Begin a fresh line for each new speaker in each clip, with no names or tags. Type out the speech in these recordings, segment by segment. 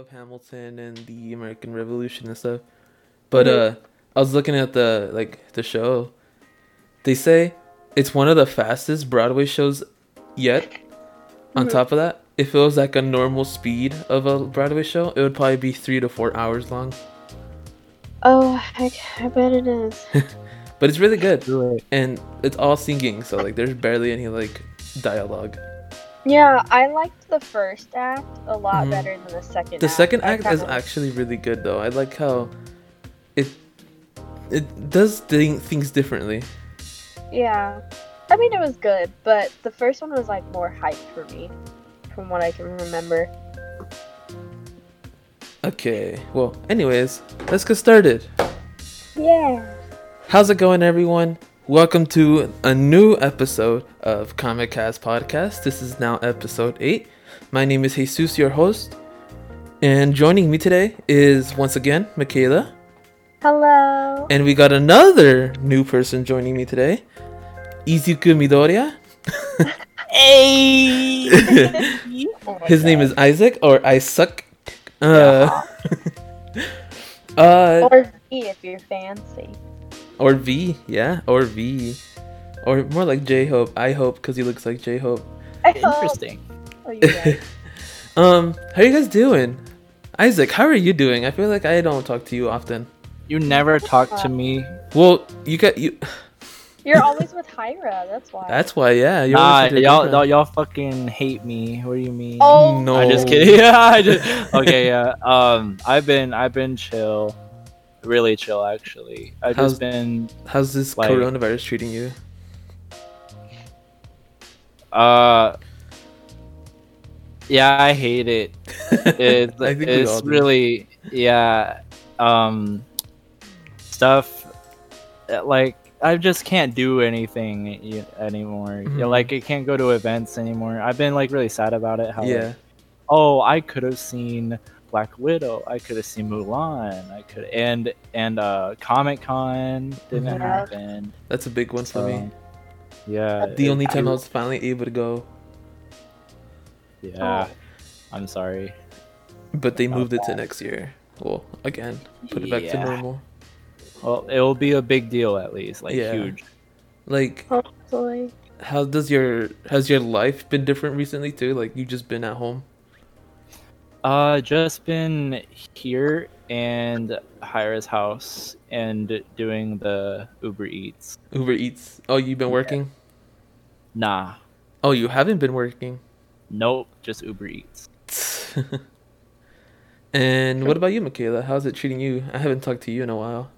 of Hamilton and the American Revolution and stuff. But uh I was looking at the like the show. They say it's one of the fastest Broadway shows yet. On
Mhm.
top of that, if it was like a normal speed of a Broadway show, it would probably be three to four hours long.
Oh, heck, I bet it is.
But it's really good. And it's all singing, so like there's barely any like dialogue.
Yeah, I liked the first act a lot
Mhm.
better than the second
The
act.
second act is
kinda-
actually really good though. I like how it it does thing, things differently.
Yeah. I mean, it was good, but the first one was like more hype for me, from what I can remember.
Okay. Well, anyways, let's get started.
Yeah.
How's it going, everyone? Welcome to a new episode of KameKast Podcast. This is now episode 8. My name is Jesus, your host. And joining me today is once again Michaela.
Hello.
And we got another new person joining me today, Izuku Midoriya.
Hey.
Oh
His name is Isaac or Isaac. Uh, uh,
Or V if you're fancy.
Or V, yeah, or V, or more like J Hope. I hope because he looks like J Hope.
Interesting.
Oh, you
um, how are you guys doing? Isaac, how are you doing? I feel like I don't talk to you often.
You never talk to me.
Well, you got you.
You're always with Hyra, that's why.
That's why, yeah. You're
Nah,
always with your
y'all, y'all, y'all fucking hate me. What do you mean?
Oh,
no.
I'm just kidding. Yeah, I just okay. Yeah. Um, I've been, I've been chill, really chill actually. I've
How's-
just been,
How's this
Like-
coronavirus treating you?
uh, yeah, I hate it. It's,
I think we all
it's really, yeah, um, stuff uh, like I just can't do anything anymore. Yeah,
Mhm.
like I can't go to events anymore. I've been like really sad about it. How like,
Yeah.
oh, I could have seen Black Widow. I could have seen Mulan. I could and and uh Comic Con didn't.
Yeah.
happen.
That's a big one for me.
Yeah.
The
it-
only time I
I-
was finally able to go,
Yeah. I'm sorry.
but they
Not
moved it to next year. Well, again, put it back to normal.
Well, it will be a big deal at least, like
Yeah.
huge.
Like,
hopefully.
how does your has your life been different recently too? Like, you just been at home.
Uh, just been here and Hyra's house and doing the Uber Eats.
Uber Eats. Oh, you've been
Yeah.
working.
Nah,
Oh, you haven't been working.
nope, just Uber Eats.
and what about you, Michaela? How's it treating you? I haven't talked to you in a while.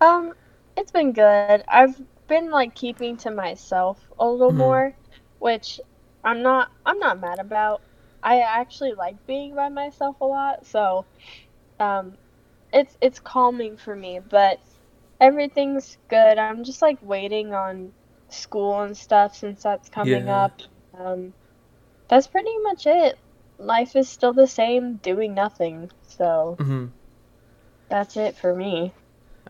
Um, it's been good. I've been like keeping to myself a little
Mhm.
more, which I'm not I'm not mad about. I actually like being by myself a lot, so um it's it's calming for me, but everything's good. I'm just like waiting on school and stuff since that's coming
Yeah.
up. Um that's pretty much it. Life is still the same, doing nothing. So
hmm
that's it for me.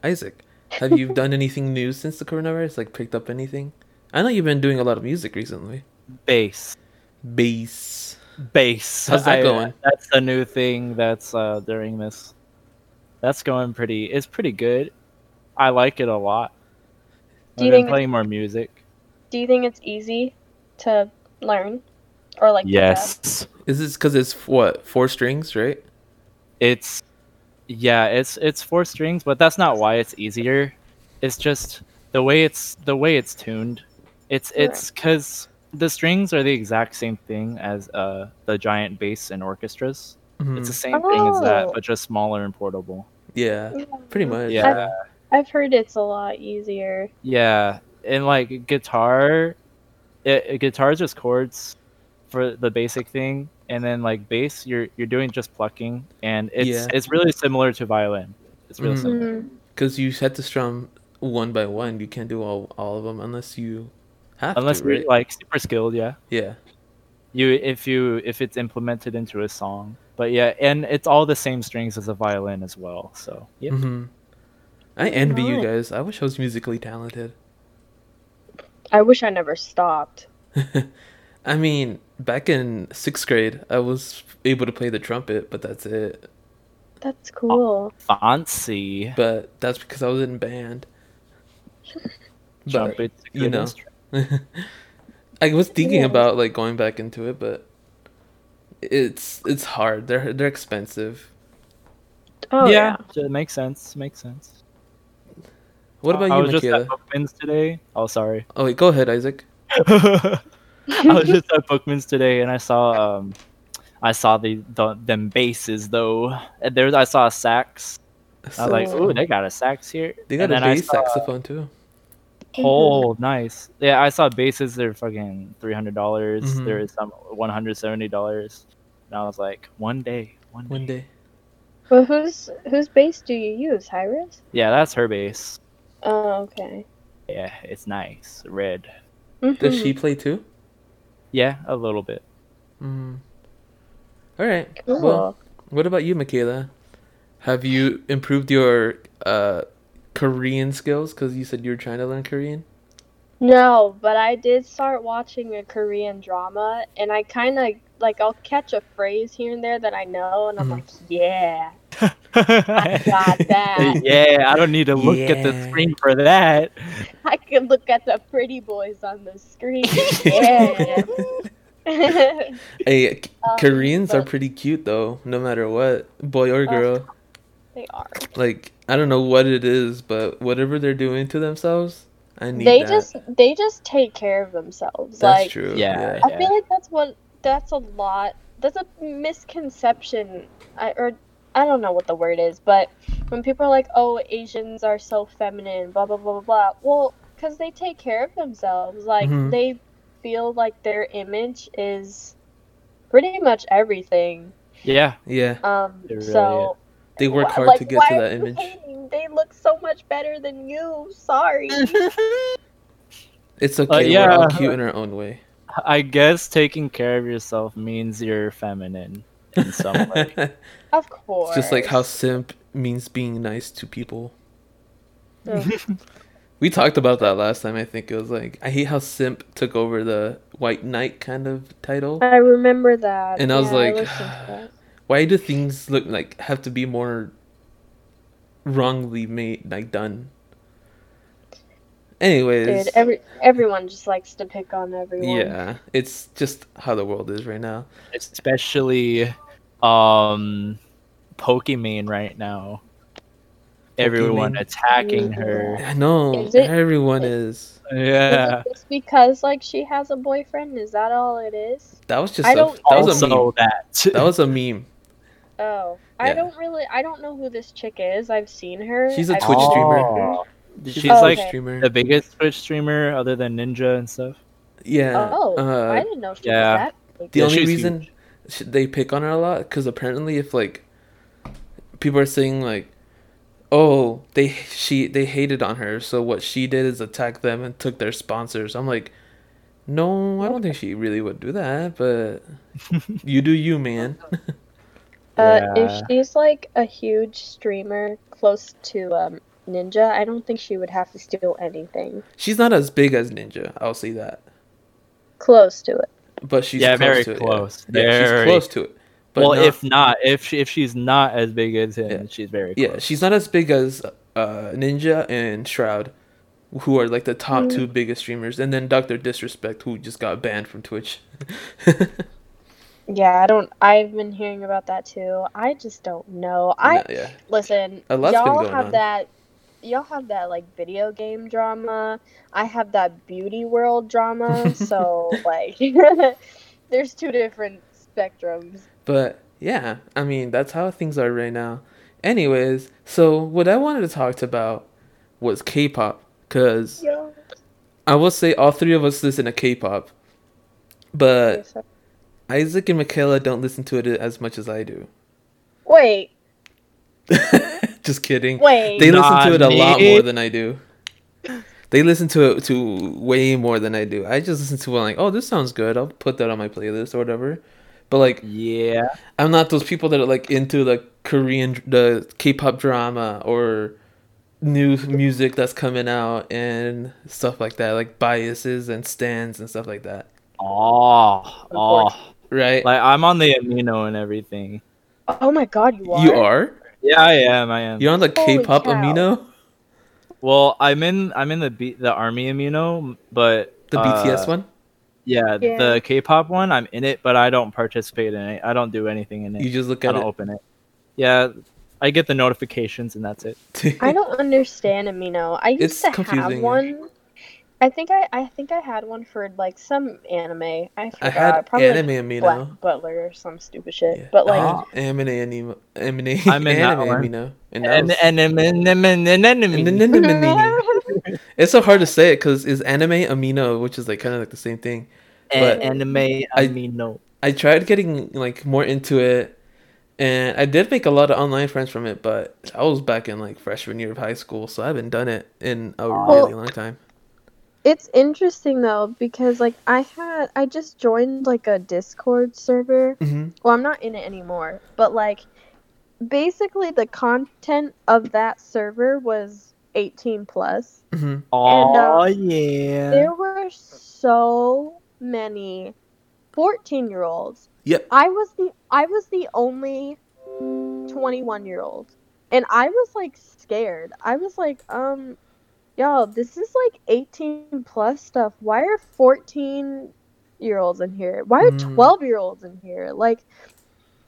Isaac, have you done anything new since the coronavirus? Like, picked up anything? I know you've been doing a lot of music recently.
Bass.
Bass.
Bass.
How's that
I-
going?
That's a new thing that's uh during this. That's going pretty. It's pretty good. I like it a lot.
Do you
I've been
think-
playing more music?
Do you think it's easy to learn or like?
Yes.
Is this because it's what four strings, right?
It's yeah, it's it's four strings, but that's not why it's easier. It's just the way it's the way it's tuned. It's it's because the strings are the exact same thing as uh the giant bass in orchestras.
Mhm.
It's the same thing as that,
Oh.
but just smaller and portable.
Yeah,
Yeah.
pretty much.
Yeah.
I've heard it's a lot easier.
Yeah, and like guitar, it, it- guitar is just chords for the basic thing, and then like bass, you're you're doing just plucking, and it's
Yeah.
it's really similar to violin. It's real
Mhm.
simple.
Mm.
Because you had to strum one by one. You can't do all all of them unless you have
Unless
to,
you're
right?
like super skilled, yeah.
yeah.
You if you if it's implemented into a song, but yeah, and it's all the same strings as a violin as well. So yeah,
hmm I envy you guys. I wish I was musically talented.
I wish I never stopped.
I mean, back in sixth grade, I was able to play the trumpet, but that's it.
That's cool.
Fancy.
But that's because I was in band. But,
Trumpet's a
you know.
instrument.
I was thinking
Yeah.
about like going back into it, but it's it's hard. They're they're expensive.
Oh
yeah,
yeah.
it makes sense. Makes sense.
What about
I
you,
was just at Bookman's today. Oh, sorry.
Oh wait, go ahead, Isaac.
I was just at Bookman's today, and I saw um, I saw the, the them basses though. And there, I saw a sax. I was like,
So-
"Ooh, they got a sax here."
They got
and
a bass
saw-
saxophone too.
Oh, nice. Yeah, I saw bases. They're fucking three hundred dollars.
Mhm.
There is some one hundred seventy dollars. And I was like, one day, one day.
One day.
Well, whose whose base do you use, Hyris?
Yeah, that's her base.
Oh, okay.
Yeah, it's nice, red.
Does
Mhm.
she play too?
Yeah, a little bit.
Mm. All right.
Cool.
Well, what about you, Michaela? Have you improved your uh, Korean skills? Because you said you were trying to learn Korean.
No, but I did start watching a Korean drama, and I kind of like I'll catch a phrase here and there that I know, and I'm
Mhm.
like, yeah, I got that.
yeah, I don't need to look at the screen for that.
I can look at the pretty boys on the screen. Yeah.
Hey,
Um,
Koreans are pretty cute though, no matter what, boy or girl.
they are.
Like I don't know what it is, but whatever they're doing to themselves, I need
They
that.
just they just take care of themselves.
That's
like
true.
Yeah.
I feel like that's what that's a lot. That's a misconception. I or I don't know what the word is, but when people are like, "Oh, Asians are so feminine," blah blah blah blah blah. Well, because they take care of themselves. Like
Mhm.
they feel like their image is pretty much everything.
Yeah,
Yeah,
Um,
It really
so
they work
wh-
hard
like,
to get
why
to
are
that
you
image.
hating? They look so much better than you. Sorry.
It's uh, okay.
yeah.
We're all cute in our own way.
I guess taking care of yourself means you're feminine in some way.
of course.
It's just like how simp means being nice to people.
Ugh.
We talked about that last time. I think it was like I hate how simp took over the white knight kind of title.
I remember that.
And I was
Yeah,
like,
listened to that.
Why do things look like have to be more wrongly made, like done? Anyways,
Dude, every everyone just likes to pick on everyone.
yeah, it's just how the world is right now.
Especially um Pokimane right now. Everyone attacking her.
I know
Is it-
everyone is.
Yeah.
Is it just because like she has a boyfriend? Is that all it is?
That was just
I
a,
don't-
that was a meme.
Also that.
That was a meme.
Oh,
Yeah.
I don't really. I don't know who this chick is. I've seen her.
She's a
I've
Twitch
seen
streamer.
her.
She's
Oh,
like
okay.
streamer.
the biggest Twitch streamer other than Ninja and stuff.
Yeah.
Oh,
uh,
I didn't know she
yeah.
was that. Big.
The
Yeah,
only reason
huge.
they pick on her a lot because apparently if like people are saying like oh they she they hated on her so what she did is attack them and took their sponsors i'm like no i don't think she really would do that but you do you man
Uh,
Yeah.
if she's like a huge streamer close to um Ninja, I don't think she would have to steal anything.
she's not as big as ninja i'll say that
Close to it.
but she's
Yeah,
close
very
to it,
close.
yeah, yeah she's close to it but
well,
not-
if not, if she, if she's not as big as him,
Yeah.
she's very close.
Yeah, she's not as big as uh, Ninja and Shroud, who are like the top two biggest streamers, and then Doctor Disrespect, who just got banned from Twitch.
Yeah, I don't. I've been hearing about that too. I just don't know. I
Yeah, yeah,
listen.
A lot's been
y'all have
on.
that. Y'all have that like video game drama. I have that beauty world drama. so like, there's two different spectrums.
but yeah, I mean that's how things are right now. Anyways, so what I wanted to talk about was K-pop, cause
Yeah.
I will say all three of us listen to K-pop, but Isaac and Michaela don't listen to it as much as I do.
Wait,
just kidding.
wait.
They listen to it a lot more than I do. They listen to it to way more than I do. I just listen to it like, oh, this sounds good. I'll put that on my playlist or whatever. But like,
Yeah.
I'm not those people that are like into the Korean, the K-pop drama or new music that's coming out and stuff like that, like biases and stands and stuff like that.
Oh, oh.
Right?
Like I'm on the amino and everything.
Oh my god, you are.
you are?
Yeah, I am. I am.
You're on the
Holy
K-pop
cow.
amino,
Well, I'm in. I'm in the B, the army amino, but
the
uh,
BTS one.
Yeah,
Yeah.
the K-pop one. I'm in it, but I don't participate in it. I don't do anything in it.
You just look at I
don't
it.
open it. Yeah, I get the notifications and that's it.
I don't understand Amino. I used
It's
to
confusing,
have one. I think I I think I had one for like some anime. I forgot.
I had
Probably like
anime amino.
Black Butler or some stupid shit.
Yeah.
But like,
I had anime anime anime
I'm in
anime amino, and it's so hard to say it because it's anime amino, which is like kind of like the same thing. but
anime amino.
I tried getting like more into it, and I did make a lot of online friends from it. But I was back in like freshman year of high school, so I haven't done it in a
Well-
really long time.
It's interesting though because like I had I just joined like a Discord server.
hmm
Well, I'm not in it anymore, but like basically the content of that server was 18 plus.
hmm
Oh yeah.
There were so many 14 year olds.
Yep.
I was the I was the only 21 year old. And I was like scared. I was like, um y'all, this is like 18 plus stuff. Why are 14 year olds in here? Why are
Mm.
12 year olds in here? Like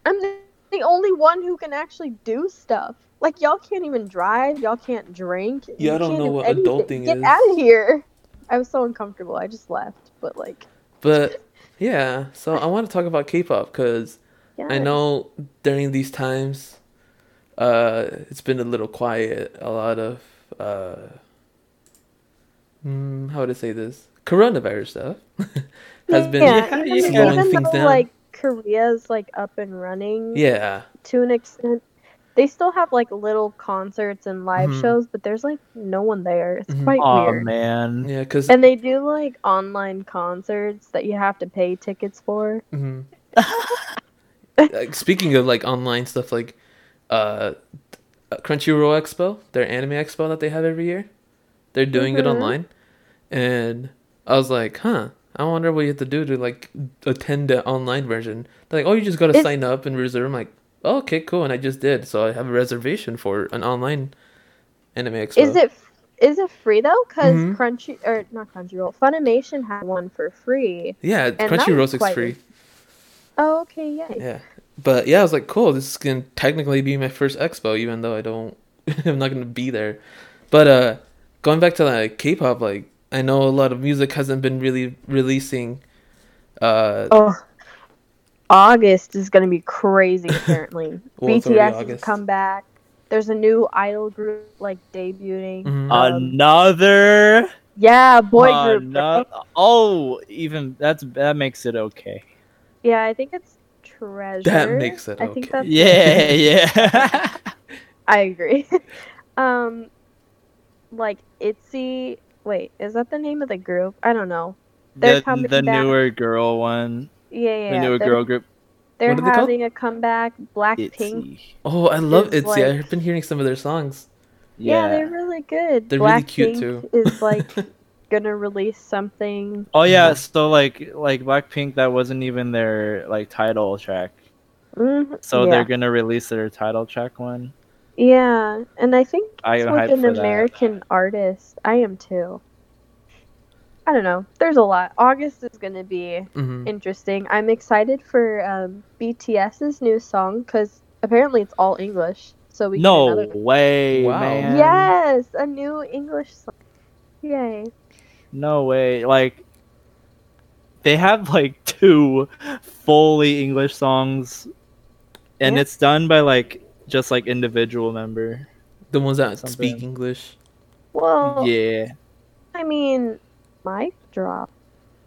I'm the, only one who can actually do stuff. Like y'all can't even drive, y'all can't drink.
Yeah,
you
I don't know
do
what
anything.
adulting
Get
is.
out of here. I was so uncomfortable. I just left. But like
But yeah, so I want to talk about K-pop because
yeah.
I know during these times, uh, it's been a little quiet. A lot of uh, mm, how would I say this? Coronavirus stuff has been
yeah,
Yeah,
even,
yeah.
slowing
even
things
though
down.
like Korea's like up and running
yeah,
to an extent, they still have like little concerts and live
Mhm.
shows, but there's like no one there. It's
Mhm.
quite
Oh
weird.
man.
yeah, because
And they do like online concerts that you have to pay tickets for.
like, speaking of like online stuff, like uh, Crunchyroll Expo, their anime expo that they have every year, they're doing it
Mhm.
online, and I was like, huh. I wonder what you have to do to like attend the online version. They're like, oh, you just gotta sign up and reserve. I'm like, oh, okay, cool, and I just did. So I have a reservation for an online anime expo.
Is it is it free though? Because
Mhm.
Crunchy or not Crunchyroll, Funimation had one for free.
Yeah,
that
Crunchyroll
was quite
free.
Oh, okay, yay.
Yeah, but yeah, I was like, cool. This is gonna technically be my first expo, even though I don't, I'm not gonna be there. But uh, going back to like K-pop, like I know a lot of music hasn't been really releasing. Uh,
Oh, August is gonna be crazy. Apparently,
Well, it's already
BTS has
August.
come back. There's a new idol group like debuting.
mhm.
Um,
Another.
Yeah, boy group. bro.
Oh, even that's that makes it okay.
Yeah, I think it's Treasure.
That makes it
I think
okay.
that's.
Yeah, yeah.
I agree. um, like Itzy. Wait, is that the name of the group? I don't know. They're
the
coming
the
back.
newer girl one,
Yeah, yeah.
the newer
they're,
girl group.
They're
What are they called?
having a comeback. Blackpink.
Itzy.
oh, I love
is
Itzy.
like-
I've been hearing some of their songs.
Yeah,
Yeah.
they're really good.
They're really
Blackpink
cute, too.
is like gonna release something.
Oh yeah, so like like Blackpink, that wasn't even their like title track.
Mhm,
So
yeah.
they're gonna release their title track one.
Yeah, and I think
I
it's
am
with an
for that.
American artist. I am too. I don't know. There's a lot. August is gonna be
hmm
interesting. I'm excited for um, BTS's new song because apparently it's all English. So we
No
another.
way,
Wow.
man.
Yes, a new English song. Yay!
No way. Like they have like two fully English songs and
Yeah.
it's done by like just like individual member.
The ones that
Something.
speak English.
Well,
Yeah.
I mean, mic drop.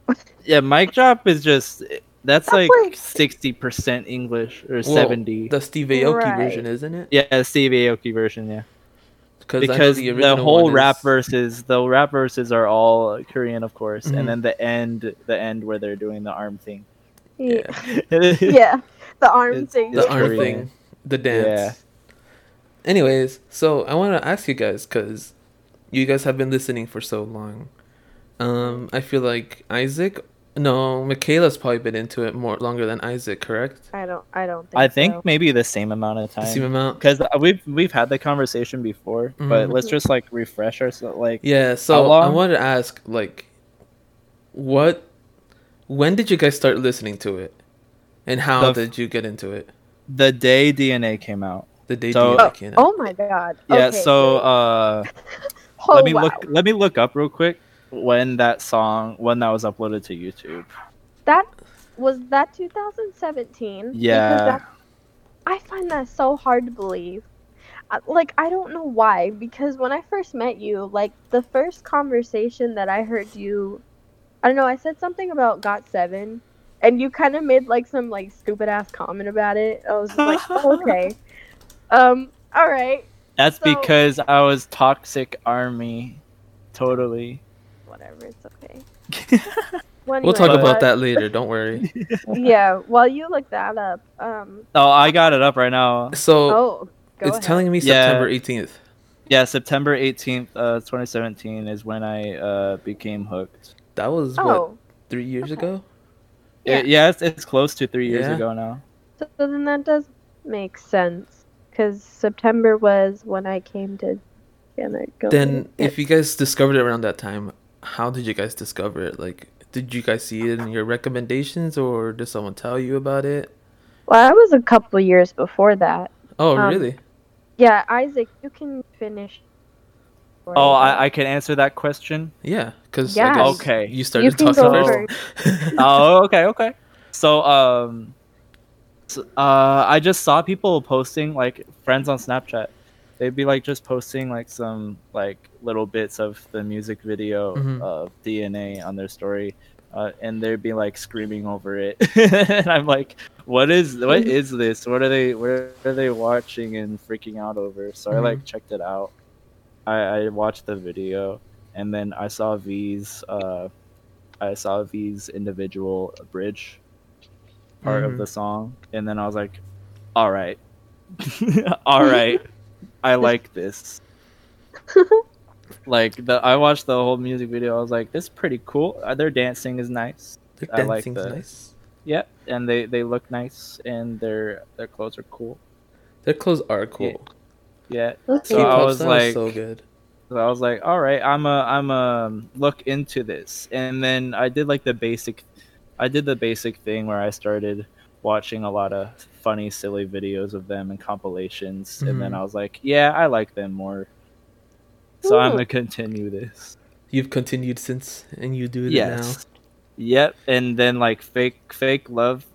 Yeah, mic drop is just that's,
That's
like
like-
sixty percent English or
Well,
seventy.
The Steve Aoki
Right.
version, isn't it?
Yeah, the Steve Aoki version, yeah. Because the,
original
whole
one
rap
is-
verses, the rap verses are all Korean, of course,
Mhm.
and then the end, the end where they're doing the arm thing.
Yeah,
yeah.
yeah. the arm
It's-
thing.
the arm thing, the dance. Anyways, so I want to ask you guys because you guys have been listening for so long. Um, I feel like Isaac No, Michaela's probably been into it more longer than Isaac, correct?
I don't. I don't think.
I think
so.
maybe the same amount of
The
time.
same amount.
because we've we've had the conversation before, but
Mhm.
let's just like refresh ourselves. Like
Yeah,
How
so I
long?
wanted to ask, like, what, when did you guys start listening to it, and how
The
did you get into it?
The day DNA came out.
The day
So-
DNA came out.
Oh my god.
Yeah.
Okay,
so uh,
oh,
let me
wow.
look. Let me look up real quick when that song when that was uploaded to YouTube.
That was that 2017.
Yeah.
that- I find that so hard to believe. Like I don't know why because when I first met you, like the first conversation that I heard you, I don't know. I said something about Got Seven, and you kind of made like some like stupid ass comment about it. I was just like, oh, okay, um, all right,
That's
So-
because I was toxic army. Totally.
whatever, it's okay. Well,
We'll talk
anyway,
about that later. Don't worry.
Yeah, while you look that up, um,
oh, I got it up right now.
So
oh, go
it's
ahead.
telling me September 18th.
Yeah, September eighteenth, uh, twenty seventeen is when I uh became hooked.
That was what
Oh,
three years
okay.
ago.
Yeah,
Yeah.
yeah it's, it's close to three years
Yeah.
ago now.
so then that does make sense because September was when I came to Gonna.
Then, if you guys discovered it around that time, how did you guys discover it? Like, did you guys see it in your recommendations, or did someone tell you about it?
well, I was a couple years before that.
Oh,
Um,
really?
Yeah, Isaac, you can finish.
Oh, I, I can answer that question.
Yeah, because
Yeah.
I guess
Okay.
you started
can
talking first.
oh, okay, okay. So, um, so, uh, I just saw people posting like friends on Snapchat. They'd be like just posting like some like little bits of the music video
Mhm.
of DNA on their story, uh, and they'd be like screaming over it. and I'm like, what is what
Mhm.
this? What are they? What are they watching and freaking out over? So I like checked it out. I, I watched the video, and then I saw V's. Uh, I saw V's individual bridge part
Mhm.
of the song, and then I was like, "All right, all right, I like this." like the, I watched the whole music video. I was like, "This is pretty cool. Uh, Their dancing is nice.
Their
I like the-
nice.
Yeah, and they they look nice, and their their clothes are cool.
Their clothes are cool.
Yeah,
Okay.
So I
K-pop
was like-
so good.
So I was like, all right, I'm a I'm a look into this, and then I did like the basic, I did the basic thing where I started watching a lot of funny, silly videos of them and compilations, and then
Mhm.
I was like, yeah, I like them more. So I'm gonna continue this.
You've continued since, and you do it
Yes. Yep, and then like fake fake love.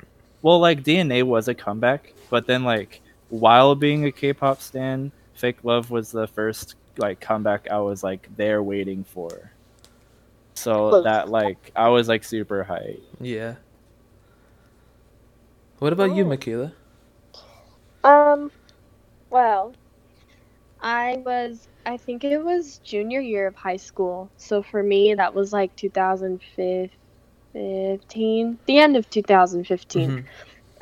Well, like DNA was a comeback, but then like while being a K-pop stan, fake love was the first like comeback I was like there waiting for. So that like I was like super hyped.
Yeah. What about you,
Oh.
Michaela?
Um, well, I was, I think it was junior year of high school. So for me, that was like 2015, the end of 2015.
Mhm.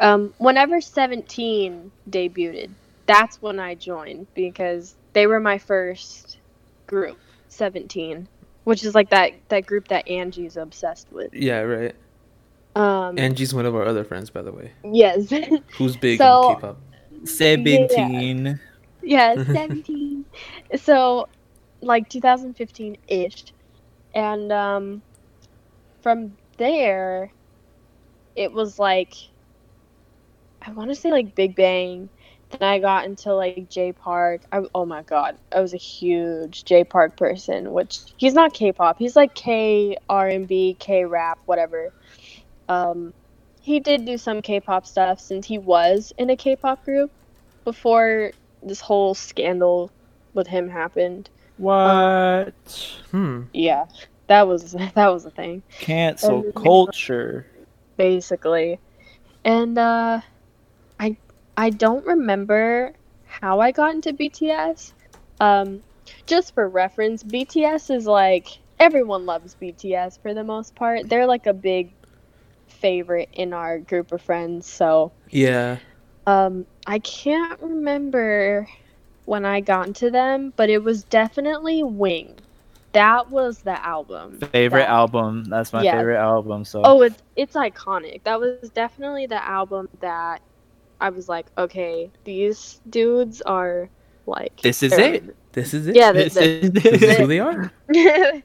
Um, whenever 17 debuted, that's when I joined because they were my first group, 17, which is like that, that group that Angie's obsessed with.
Yeah, right.
Um,
Angie's one of our other friends, by the way,
yes.
who's big
So-
in K-pop.
Seventeen.
Yeah, 17. so, like 2015 ish. And um, from there, it was like, I want to say like Big Bang. Then I got into like Jay Park. I, oh my god, I was a huge Jay Park person, which he's not K pop. He's like K R&B, K rap, whatever. Um, he did do some K pop stuff since he was in a K pop group before this whole scandal with him happened.
What?
Hmm.
Yeah, that was that was a thing
Cancel
Um,
culture.
basically, and uh, I I don't remember how I got into BTS. Um, just for reference, BTS is like everyone loves BTS for the most part. They're like a big favorite in our group of friends. So
Yeah.
Um, I can't remember when I got into them, but it was definitely Wing. that was the album.
Favorite
that-
album. That's my
Yeah.
favorite album. So
Oh, it's it's iconic. That was definitely the album that I was like, okay, these dudes are like
This is
they're-
it.
This is it.
Yeah,
this
the-
is
This is who they are.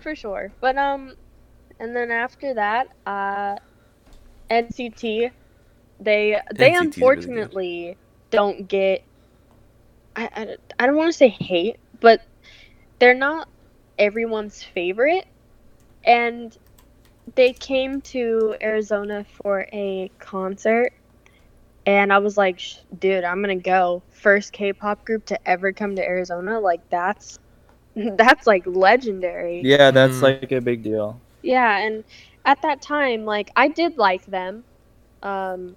for sure. But um, and then after that, uh, NCT, they they
NCT 's really
unfortunately don't get. I I, I don't want to say hate, but they're not everyone's favorite, and they came to Arizona for a concert. And I was like, dude, I'm gonna go. First K-pop group to ever come to Arizona. Like that's that's like legendary.
Yeah, that's
Mm.
like a big deal.
Yeah, and at that time, like I did like them. Um,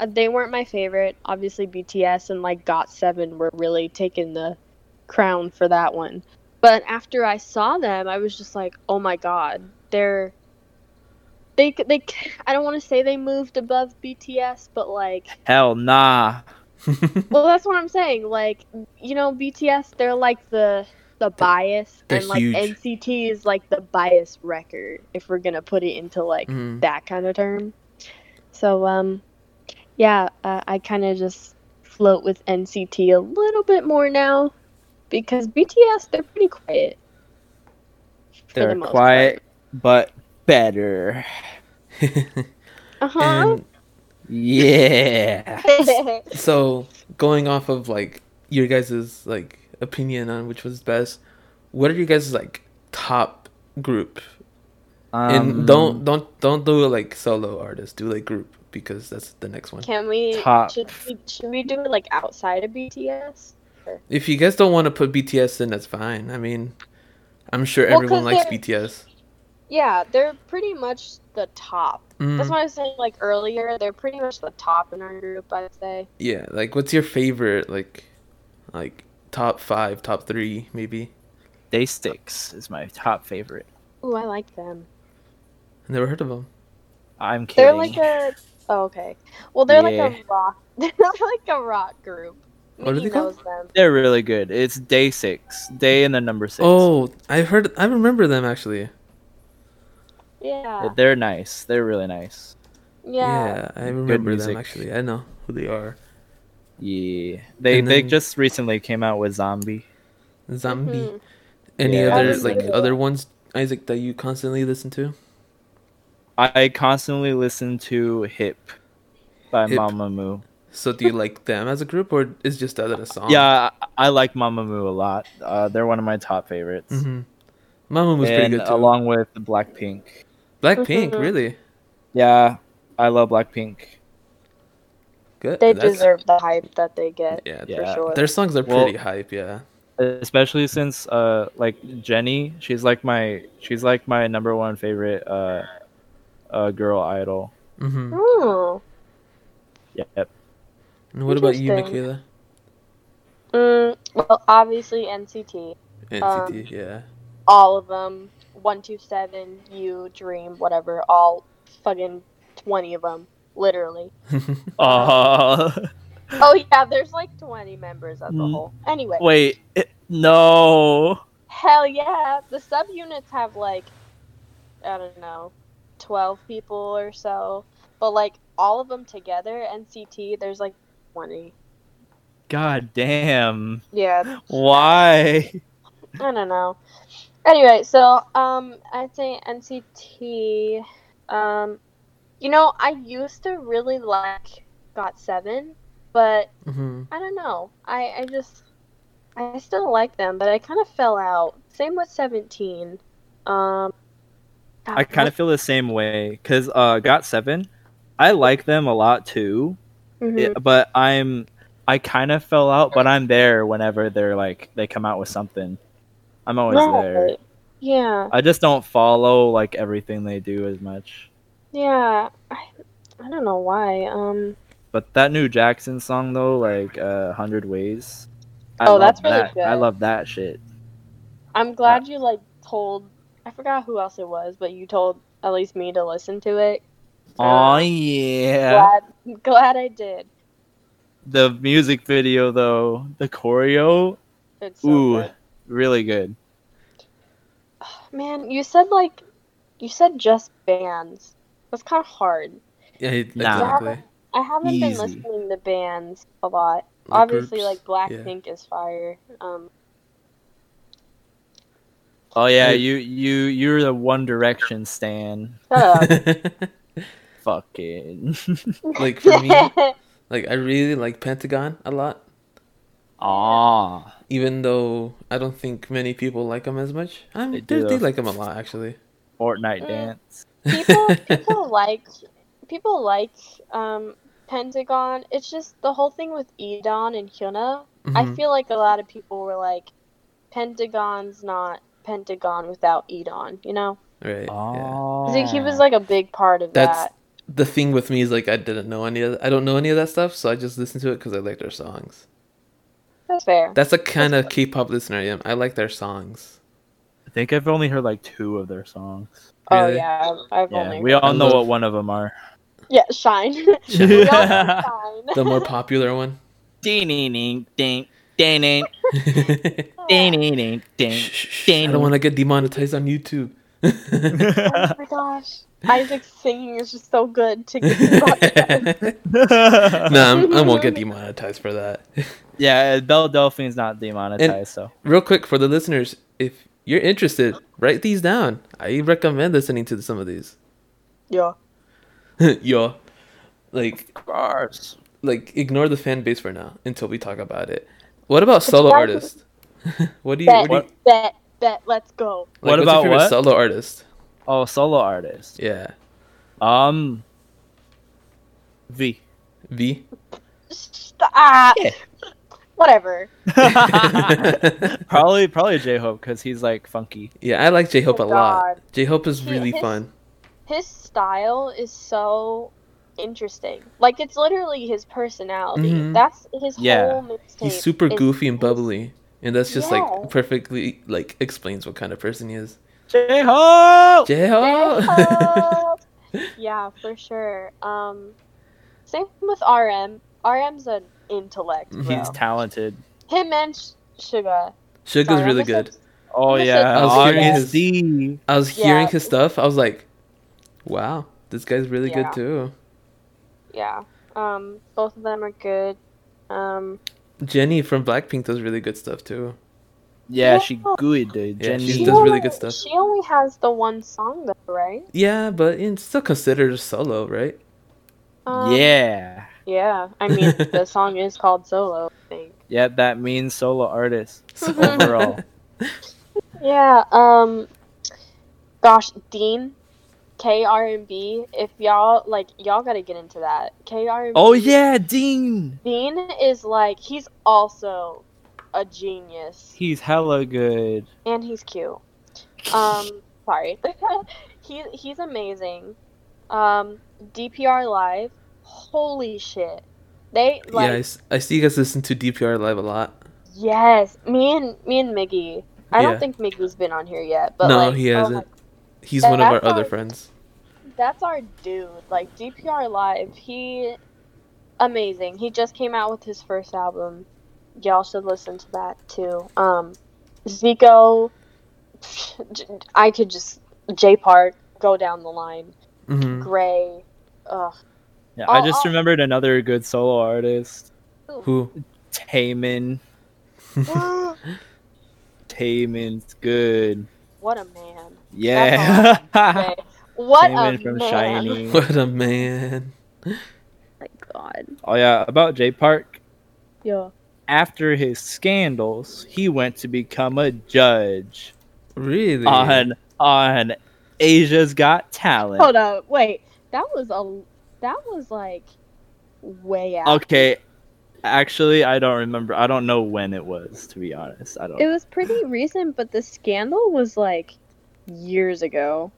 uh, they weren't my favorite. Obviously, BTS and like Got Seven were really taking the crown for that one. But after I saw them, I was just like, oh my god, they're they they. I don't want to say they moved above BTS, but like
Hell nah.
well, that's what I'm saying. Like, you know, BTS, they're like the the bias,
they're
and like
huge.
NCT is like the bias wrecker, if we're gonna put it into like
Mhm.
that kind of term. So, um, yeah, uh, I kind of just float with NCT a little bit more now because BTS, they're pretty quiet.
They're
most
quiet, but better.
Uh huh.
Yeah.
so going off of like your guys's like opinion on which was best, what are your guys' like top group?
Um,
and don't don't don't do it like solo artist. Do like group because that's the next one.
Can we
Top.
should, we should we do it like outside of BTS?
If you guys don't want to put BTS in, that's fine. I mean, I'm sure
Well,
everyone
'cause
likes BTS.
Yeah, they're pretty much the top.
Mm,
That's what I was saying like earlier. They're pretty much the top in our group, I'd say.
yeah, like what's your favorite like, like top five, top three, maybe?
Day Six is my top favorite.
Ooh, I like them.
I never heard of them.
I'm kidding.
They're like a. Oh, okay. Well, they're like a rock. They're like a rock group.
What are they called?
Them.
They're really good. It's Day Six. Day and the number six.
Oh, I heard. I remember them actually.
Yeah.
They're nice. They're really nice.
Yeah,
Yeah.
I remember them actually. I know who they are.
Yeah. They
And
they
then-
just recently came out with Zombie.
Zombie.
Mhm.
Any
Yeah.
other like
seen it.
other ones, Isaac, that you constantly listen to?
I constantly listen to Hip by
Hip.
Mamamoo.
So do you like them as a group, or is just that a song?
Yeah, I, I like Mamamoo a lot. Uh, they're one of my top favorites.
Mm-hmm. Mama was pretty good too.
along with Blackpink.
Blackpink,
Mhm.
really
Yeah, I love Blackpink.
good.
They
That's-
deserve the hype that they get.
Yeah,
For
Yeah.
sure.
their songs are
Well-
pretty hype. Yeah.
especially since uh like Jennie, she's like my she's like my number one favorite uh uh girl idol.
Mm-hmm.
Oh.
Yep.
And what about you,
Interesting.
Michaela?
Mm, well, obviously NCT.
NCT,
Um,
yeah.
All of them. 127, You, Dream, whatever. All fucking 20 of them. Literally.
Oh
Oh, yeah, there's like 20 members as a
Mm.
whole. Anyway.
wait, it- no.
Hell yeah. The subunits have like, I don't know, 12 people or so. But like all of them together, NCT, there's like 20.
God damn.
Yeah,
Why?
I don't know. Anyway, so um, I'd say NCT. Um, you know, I used to really like Got Seven, but
hmm
I don't know. I I just I still like them, but I kind of fell out. Same with Seventeen. Um,
I kind of feel the same way cuz uh Got 7, I like them a lot too.
Mhm.
It- but I'm I kind of fell out, but I'm there whenever they're like they come out with something. I'm always there.
Yeah,
I just don't follow like everything they do as much.
yeah. I, I don't know why. Um,
But that new Jackson song though, like uh, Hundred Ways. I
Oh, that's really
that. I love that shit.
I'm glad you like told. I forgot who else it was, but you told at least me to listen to it.
Oh
Uh,
yeah.
Glad, glad I did.
The music video though, the choreo,
It's so
ooh,
good.
really good.
Man, you said like, you said just bands. That's kind of hard.
Yeah, he-
Nah.
exactly.
I haven't been listening to bands a lot.
Like
Obviously,
groups,
like
yeah.
Blackpink is fire. Um,
Oh yeah, you you you're the One Direction stan. Fucking.
like for me, like I really like Pentagon a lot,
Ah.
even though I don't think many people like them as much. I
They
mean,
do,
they, they like them a lot actually.
Fortnite
Mm.
dance.
people people like people like um Pentagon. It's just the whole thing with E'Dawn and Hyuna. I
Mhm.
feel like a lot of people were like, Pentagon's not Pentagon without E'Dawn. You know,
Right. Yeah.
Oh.
'Cause he, he was like a big part of
That's
that.
the thing with me is like I didn't know any of I don't know any of that stuff, so I just listened to it because I like their songs.
That's fair.
That's the kind of K-pop listener I am. I like their songs.
I think I've only heard like two of their songs.
Oh
Really?
yeah, I've, I've
Yeah,
only
we all know
love-
what one of them are.
yeah Shine.
Shine.
we Shine.
The more popular one.
Ding ding ding ding ding ding
Shh,
ding ding ding
shh, shh. I don't want to get demonetized on YouTube.
oh my gosh, Isaac's singing is just so good to get demonetized.
nah, I'm, I won't get demonetized for that.
Yeah, Belle Delphine's not demonetized, so
Real quick for the listeners, if you're interested, write these down. I recommend listening to some of these.
yeah.
yeah. like,
Bars.
like ignore the fan base for now until we talk about it. What about solo
guys-
artists? what do you?
Bet,
What, do you
bet, bet. Let's go.
like,
What about what?
solo artist?
Oh, solo artist.
Yeah,
Um. V.
V.
Ah,
Yeah.
Whatever.
probably probably J Hope because he's like funky.
Yeah, I like J Hope
Oh,
a lot. J Hope is
He-
really
his-
fun.
His style is so interesting. Like it's literally his personality.
Mhm.
That's his
Yeah.
whole mixtape.
He's super
is
goofy and bubbly, and that's just
Yeah.
like perfectly like explains what kind of person he is.
J Hope.
J Hope.
J-Hope! yeah, for sure. Um, same with RM. RM's an intellect, bro.
He's talented.
Him and Sh- Suga.
Suga's
Sorry,
really good.
say-
Oh yeah,
I was hearing
Agust D.
I was hearing his stuff. I was like, wow, this guy's really
Yeah.
good too.
Yeah. Um, both of them are good. Um,
Jennie from Blackpink does really good stuff too.
Yeah,
Yeah.
she good, dude.
Yeah,
Jennie.
she
she
does really good stuff.
She only has the one song though, right?
Yeah, but it's still considered a solo, right?
Um,
yeah.
Yeah. I mean, the song is called Solo. I think.
Yeah, that means solo artist overall.
Yeah. Um. Gosh, Dean, K R and B. If y'all like, y'all gotta get into that. K R and B.
oh yeah, Dean.
Dean is like he's also a genius
He's hella good.
and he's cute. Um, sorry. he he's amazing. Um, DPR live. Holy shit. They like
yeah, I, I see you guys listen to DPR live a lot.
yes. Me and me and Miggy. I
Yeah.
don't think Miggy's been on here yet, but
no,
like,
he
oh my
hasn't. He's one of our
That's
other friends.
that's our dude. Like DPR Live, he amazing. He just came out with his first album. Y'all should listen to that too. Um, Zico, I could just Jay Park go down the line.
hmm
Gray, ugh.
Yeah, I
Oh,
just
oh.
remembered another good solo artist,
Who?
Taemin.
what
Taemin's good.
What a man.
Yeah.
Okay. What
Taemin
a
from
man.
Shiny.
What a man.
my God.
oh yeah, about Jay Park.
Yeah.
After his scandals, he went to become a judge
Really?
on on Asia's Got Talent.
Hold up. Wait. That was a. That was like way out.
Okay, actually, I don't remember. I don't know when it was. To be honest, I don't.
It was pretty recent, but the scandal was like years ago.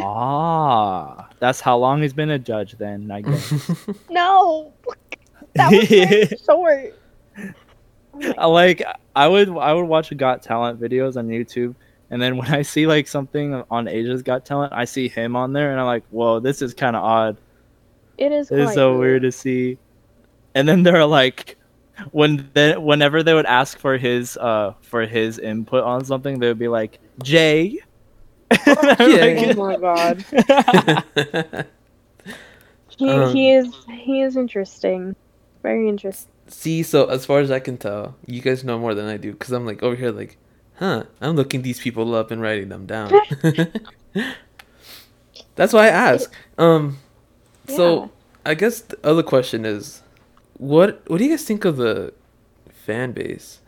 ah, that's how long he's been a judge. Then I guess.
No, that was very short.
I like I would I would watch Got Talent videos on YouTube, and then when I see like something on Asia's Got Talent, I see him on there, and I'm like, whoa, this is kind of odd.
It is.
It's so weird to see. And then they're like, when then whenever they would ask for his uh for his input on something, they would be like, Jay,
Yeah.
Oh my god. He,
Um,
he is he is interesting. Very interesting.
See, so as far as I can tell, you guys know more than I do because I'm like over here, like, huh? I'm looking these people up and writing them down. That's why I ask. Um, so I guess the other question is, what what do you guys think of the fan base?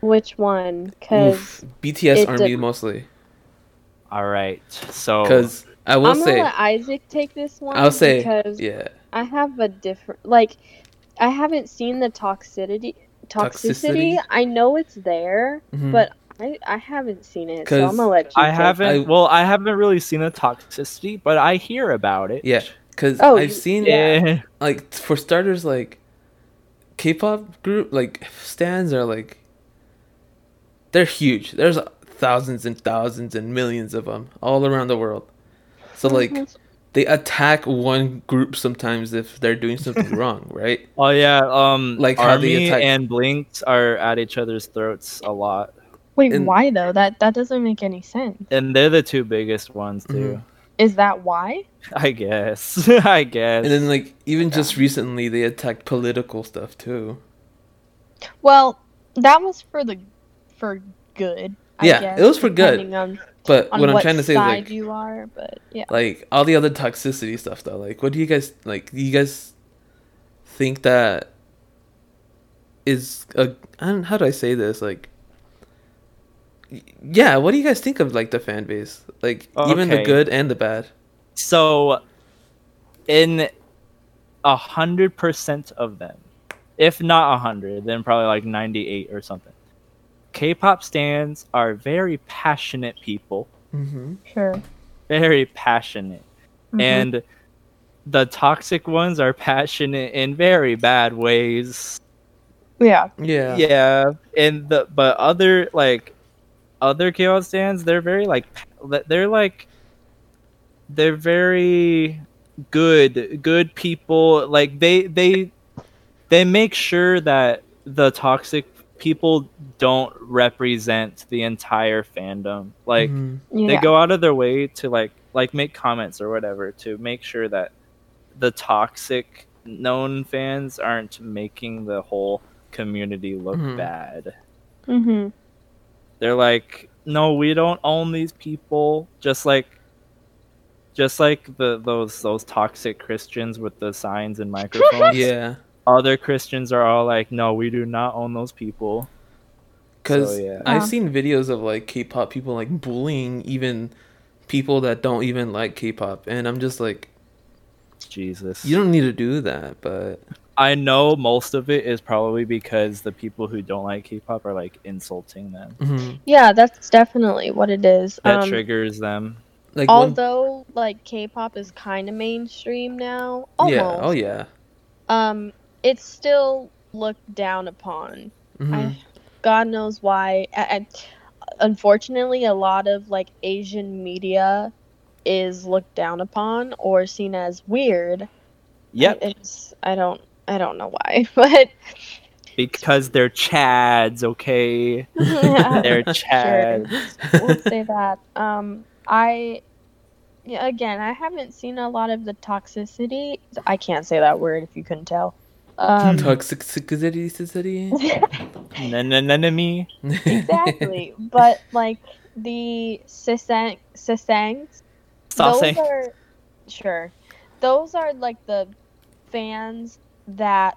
Which one? Because
BTS
it
Army
dep-
mostly.
All right. So
Because I will
I'm gonna
say,
let Isaac take this one.
I'll say,
because
yeah,
I have a different like. I haven't seen the toxicity.
Toxicity?
Toxicity. I know it's there,
Mhm.
but I I haven't seen it, so
'Cause
I'm gonna let you.
I
take
haven't.
I-
well, I haven't really seen the toxicity, but I hear about it.
yeah. Because
Oh,
I've
you-
seen
Yeah.
like for starters, like K-pop group like stands are like they're huge. There's thousands and thousands and millions of them all around the world. So like
Mhm.
they attack one group sometimes if they're doing something wrong, right?
Oh yeah. Um.
Like
like
how they
Army
attack-
and Blinks are at each other's throats a lot,
Wait,
and-
why though? That that doesn't make any sense.
and they're the two biggest ones too.
Mhm.
Is that why?
I guess. I guess.
And then like even just recently they attacked political stuff too.
Well, that was for the for good. I
Yeah,
guess,
it was for good.
On,
But
on
what I'm trying to say is like
you are, but yeah.
like all the other toxicity stuff though. Like what do you guys like do you guys think that is a I don't how do I say this? Like y- yeah, what do you guys think of like the fan base? Like even the good and the bad.
So, in a hundred percent of them, if not a hundred, then probably like ninety-eight or something. K-pop stands are very passionate people,
Mm-hmm.
Sure.
very passionate,
Mhm.
and the toxic ones are passionate in very bad ways.
yeah.
Yeah.
Yeah, and the but other like other K-pop stands, they're very like they're like they're very good good people. Like they they they make sure that the toxic people don't represent the entire fandom. Like
Mhm.
Yeah.
they go out of their way to like like make comments or whatever to make sure that the toxic known fans aren't making the whole community look
Mhm.
bad.
hmm
They're like, no, we don't own these people. Just like, just like the those those toxic Christians with the signs and microphones.
Yeah.
Other Christians are all like, no, we do not own those people.
Cuz
So, yeah.
I've
Uh.
seen videos of like K-pop people like bullying even people that don't even like K-pop and I'm just like
Jesus.
you don't need to do that, but
I know most of it is probably because the people who don't like K-pop are like insulting them.
mhm.
Yeah, that's definitely what it is.
That
Um,
triggers them.
like one-
although like K-pop is kind of mainstream now, almost.
yeah, oh yeah.
Um, it's still looked down upon.
Mhm.
I, God knows why. I, I, unfortunately, a lot of like Asian media is looked down upon or seen as weird.
Yep,
It's I don't I don't know why, but
because they're chads. Okay, they're chads.
we'll say that. Um, I yeah, again, I haven't seen a lot of the toxicity. I can't say that word if you couldn't tell. Um,
Toxicity, toxicity.
Enemy.
exactly, but like the Sasaeng Sasaengs, those are sure. Those are like the fans that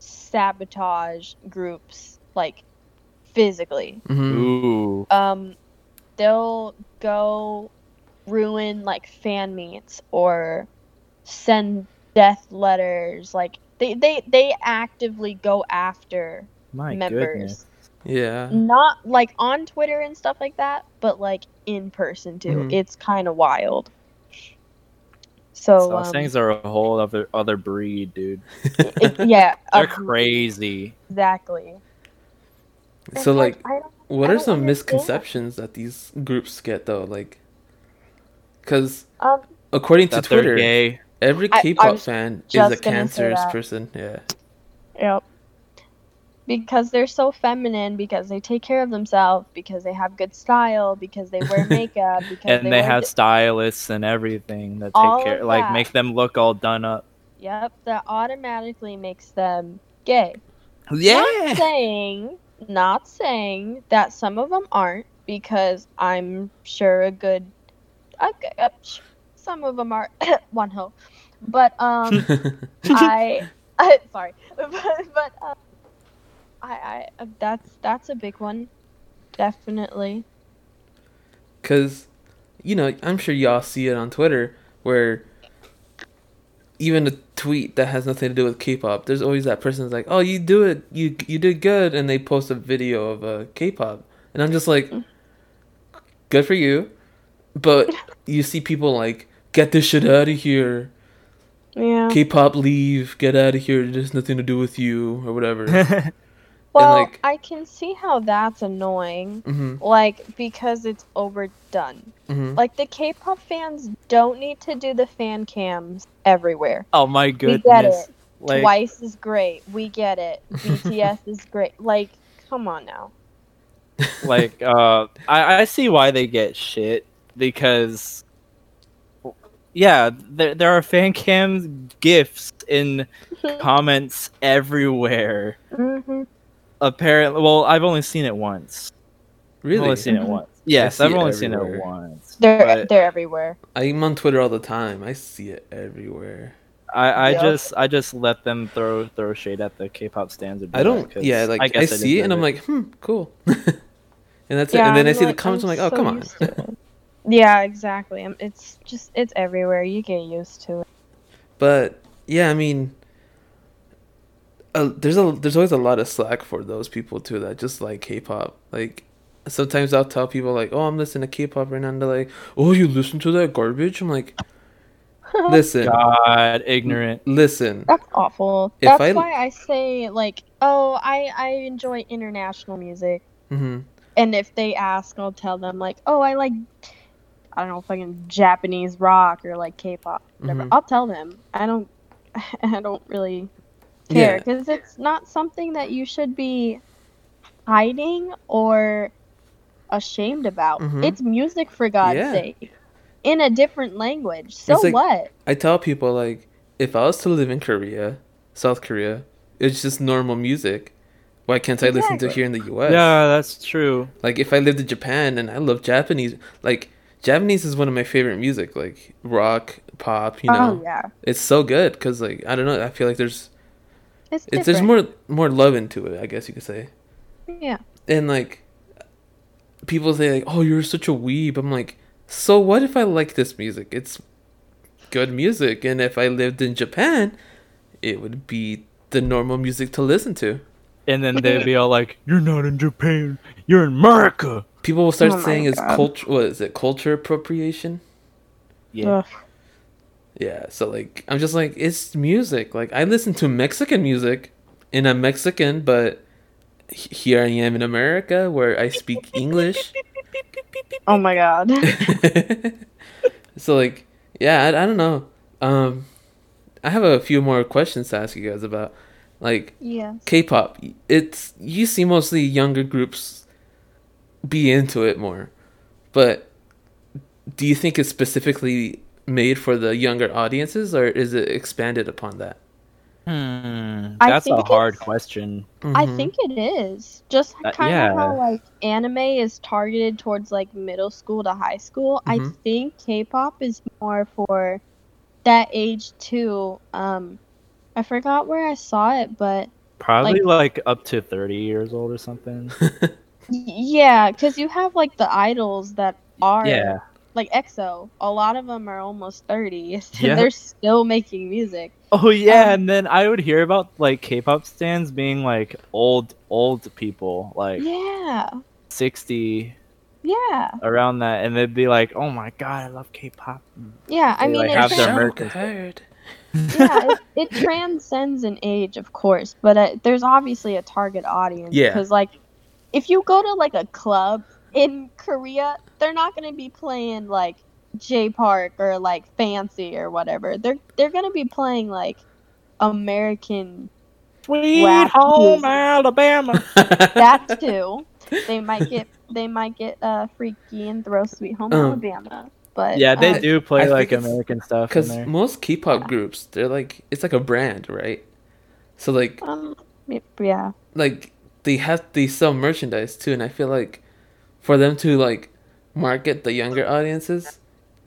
sabotage groups like physically.
Mhm.
Ooh.
um they'll go ruin like fan meets or send death letters like they they they actively go after
My
members
goodness.
Yeah.
not like on twitter and stuff like that but like in person too
Mhm.
it's kind of wild so um,
Sasaengs are a whole other other breed, dude.
it- yeah
They're
uh,
crazy.
exactly
So
And,
like,
I
what
I
are some
understand.
misconceptions that these groups get though? Like, because
um
according to Twitter,
gay.
every K-pop
was
fan is a cancerous person. Yeah.
Yep. Because they're so feminine, because they take care of themselves, because they have good style, because they wear makeup, because
and they,
wear
have
th-
stylists and everything that
All
take care,
of
like make them look all done up.
Yep, that automatically makes them gay. Yeah not saying, not saying that some of them aren't, because I'm sure a good, a, some of them are one hope but um, I, I sorry, but but uh, I I uh, that's that's a big one, definitely.
Because, you know, I'm sure y'all see it on Twitter where even a tweet that has nothing to do with K-pop, there's always that person that's like, "Oh, you do it, you you did good," and they post a video of a K-pop, and I'm just like, "Good for you," but you see people like, "Get this shit out of here."
Yeah.
K-pop leave, get out of here. There's nothing to do with you or whatever.
Well,
like-
I can see how that's annoying,
hmm
like because it's overdone.
hmm
Like the K-pop fans don't need to do the fan cams everywhere.
oh my
We
goodness!
get it.
Like,
Twice is great. We get it. BTS is great. Like, come on now.
like uh I, I see why they get shit because yeah there, there are fan cam gifts in comments everywhere
hmm
apparently well i've only seen it once i've
Really?
only seen it
Mhm.
once yes
see
i've
it
only seen it once
They're
but
they're everywhere.
I'm on Twitter all the time. I see it everywhere.
i i
Yep.
just i just let them throw throw shade at the k-pop stands a bit
I don't.
'cause
Yeah, like I,
guess
see it and I'm like, hmm, cool. and that's it. And then I see the comments. I'm like, oh, come on.
used to it. yeah, exactly. Um, It's just it's everywhere. You get used to it.
But yeah, I mean, uh, there's a there's always a lot of slack for those people too that just like K-pop. Like sometimes I'll tell people like, oh, I'm listening to K-pop right now, and they're like, oh, you listen to that garbage? I'm like, listen,
god ignorant
listen.
That's awful.
If
That's
I-
why I say like, oh, I I enjoy international music,
hmm
and if they ask, I'll tell them like, oh, I like, I don't know, fucking Japanese rock or like K-pop, whatever.
Mhm.
I'll tell them. I don't, I don't really care
Yeah.
because it's not something that you should be hiding or ashamed about.
Mhm.
It's music for God's
Yeah.
sake, in a different language. So
like-
what?
I tell people like, if I was to live in Korea, South Korea, it's just normal music. Why can't I listen to here in the U.S.?
yeah that's true
Like if I lived in Japan and I love Japanese, like Japanese is one of my favorite music, like rock, pop. You know,
oh yeah,
it's so good because like I don't know, I feel like there's
it's,
it's there's more more love into it. I guess you could say.
Yeah.
And like people say like, "Oh, you're such a weeb." I'm like, so what if I like this music? It's good music, and if I lived in Japan, it would be the normal music to listen to.
and then they'd be all like you're not in japan you're in america
People will start
Oh
saying
"Is
culture. What is it? Culture appropriation.
yeah
Ugh.
Yeah, so like I'm just like it's music. Like I listen to Mexican music and I'm Mexican, but here I am in America where I speak English.
Oh my god.
so like yeah, I, I don't know. Um I have a few more questions to ask you guys about like
yeah
K-pop. It's you see mostly younger groups be into it more. But do you think it's specifically made for the younger audiences or is it expanded upon that?
Hmm, that's a hard question.
I
Mhm.
think it is just
Uh,
kind
yeah.
of how like anime is targeted towards like middle school to high school. I
Mhm.
think K-pop is more for that age too. Um, I forgot where I saw it, but
Probably like, up to 30 years old or something.
yeah, because you have like the idols that are
yeah.
Like EXO. A lot of them are almost thirty.
Yeah.
They're still making music.
Oh yeah,
Um,
and then I would hear about like K-pop stands being like old old people, like
Yeah,
60
yeah,
around that and they'd be like, "Oh my god, I love K-pop."
yeah. I
They,
mean,
like,
it
have their
trans-
heard.
yeah, it, it transcends an age, of course, but uh, there's obviously a target audience.
Yeah.
Because like, if you go to like a club in Korea, they're not gonna be playing like Jay Park or like Fancy or whatever. They're they're gonna be playing like American
Sweet
Rap
home
music.
Alabama.
that too. They might get they might get uh freaky and throw Sweet Home
Um,
Alabama. But
yeah, they
uh,
do play
I
like American stuff
Because most K-pop
Yeah.
groups, they're like it's like a brand, right? So like
Um, yeah.
like they have they sell merchandise too, and I feel like for them to like market the younger audiences,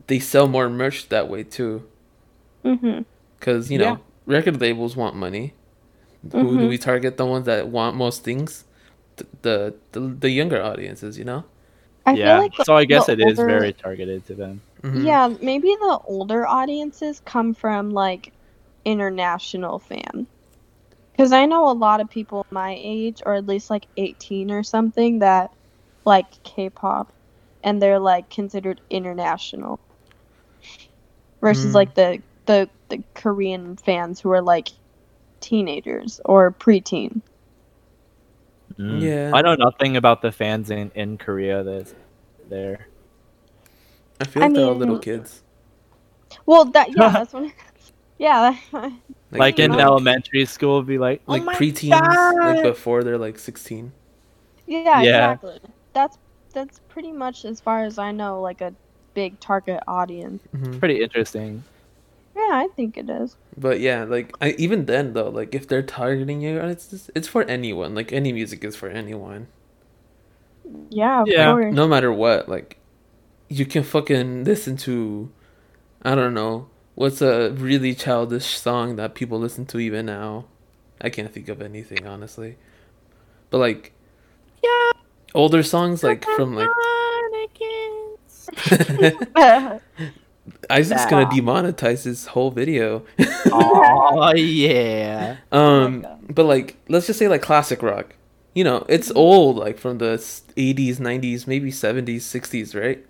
they sell more merch that way too.
Mhm.
Because you know record labels want money. Who do
Mhm.
we target? The ones that want most things, the the the, the younger audiences. You know.
I
yeah,
feel like
so I guess
the
it is
older-
very targeted to them.
Mhm.
Yeah, maybe the older audiences come from like international fan. Because I know a lot of people my age, or at least like 18 or something, that like K pop and they're like considered international. Versus
Mm.
like the, the, the Korean fans who are like teenagers or preteen.
Mm.
Yeah.
I know nothing about the fans in, in Korea that's there.
I feel
I
like they're all little kids.
Well, that, yeah, that's what. Yeah.
Like, in
like-
elementary school, be like,
like
oh my
preteens,
God.
like before they're like sixteen.
Yeah,
Yeah.
exactly. That's that's pretty much as far as I know, like a big target audience.
Mhm.
pretty interesting.
Yeah, I think it is.
But yeah, like I even then though, like if they're targeting you, it's just, it's for anyone. Like any music is for anyone,
Yeah, of
Yeah.
course.
no matter what. Like you can fucking listen to, I don't know, what's a really childish song that people listen to even now. I can't think of anything honestly, but like
Yeah.
Older songs like from like Isaac's gonna demonetize this whole video.
oh yeah.
Um,
Okay.
but like, let's just say like classic rock. You know, it's old, like from the '80s, '90s, maybe '70s, '60s, right?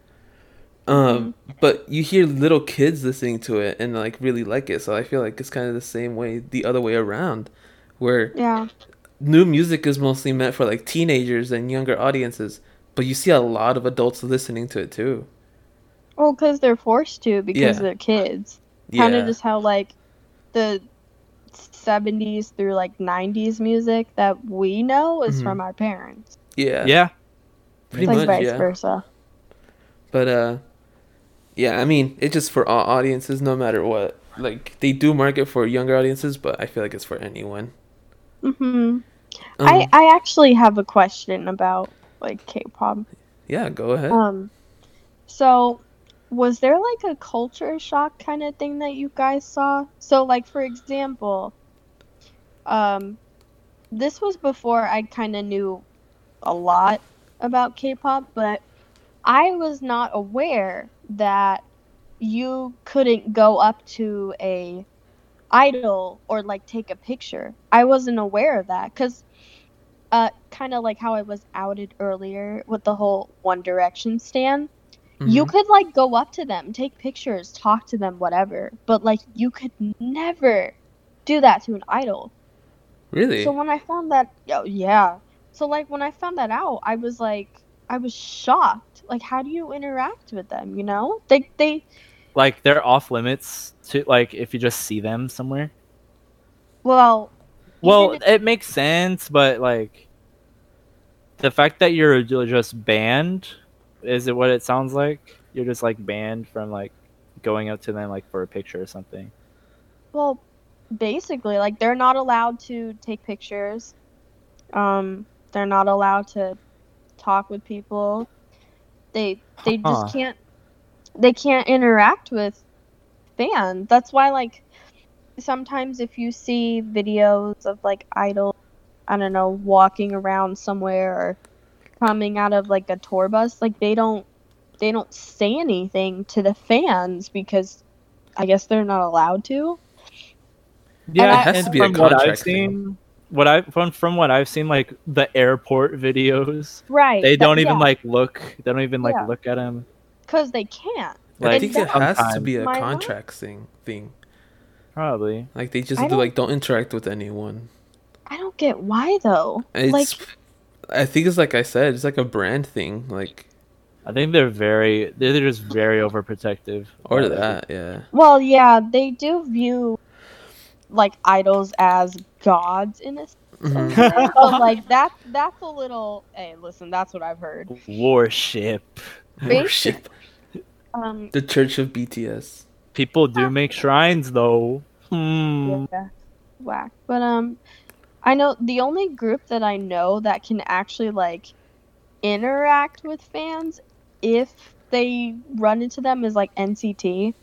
Um, but you hear little kids listening to it and like really like it. So I feel like it's kind of the same way, the other way around, where
yeah.
New music is mostly meant for like teenagers and younger audiences, but you see a lot of adults listening to it too.
Well, because they're forced to because
Yeah.
they're kids.
Yeah.
Kind of just how like the 70s through like 90s music that we know is
Mhm.
from our parents.
yeah,
Yeah.
pretty
like
much,
vice
yeah.
versa.
But uh yeah, I mean, it's just for all audiences no matter what. Like they do market for younger audiences, but I feel like it's for anyone.
hmm
Um,
I I actually have a question about like K-pop.
yeah, go ahead.
Um, so was there like a culture shock kind of thing that you guys saw? So like for example, um, this was before I kind of knew a lot about K-pop, but I was not aware that you couldn't go up to a idol or like take a picture. I wasn't aware of that because uh kind of like how I was outed earlier with the whole One Direction stand. You
Mhm.
could like go up to them, take pictures, talk to them, whatever, but like you could never do that to an idol.
really?
So when I found that, oh, yeah. So like when I found that out, I was like, I was shocked. Like, how do you interact with them? You know, they they
Like they're off limits to like if you just see them somewhere.
well.
Well,
even
it makes sense, but like the fact that you're just banned is it what it sounds like? You're just like banned from like going up to them like for a picture or something.
Well, basically, like they're not allowed to take pictures. Um, they're not allowed to talk with people. They they
Huh.
just can't they can't interact with fans. That's why like sometimes if you see videos of like idol I don't know, walking around somewhere or coming out of like a tour bus, like they don't they don't say anything to the fans because I guess they're not allowed to.
Yeah,
it has
and
to be a
from what I've
contract thing.
seen, what I from from what I've seen, like the airport videos,
Right.
they
that-
don't even
yeah.
like look. They don't even like
Yeah.
look at them.
Because they can't.
I think it has to be a
Why not?
contract thing thing.
probably.
Like they just do like don't interact with anyone.
I don't get why though.
It's
like
I think it's like I said, it's like a brand thing, like
I think they're very. They're just very overprotective.
or that, yeah.
well, yeah, they do view like idols as gods in a sense.
Mhm.
but like that that's a little hey listen that's what i've heard
Worship.
Worship.
um
The Church of BTS.
People do make shrines though. Hmm.
yeah whack but um i know the only group that i know that can actually like interact with fans if they run into them is like nct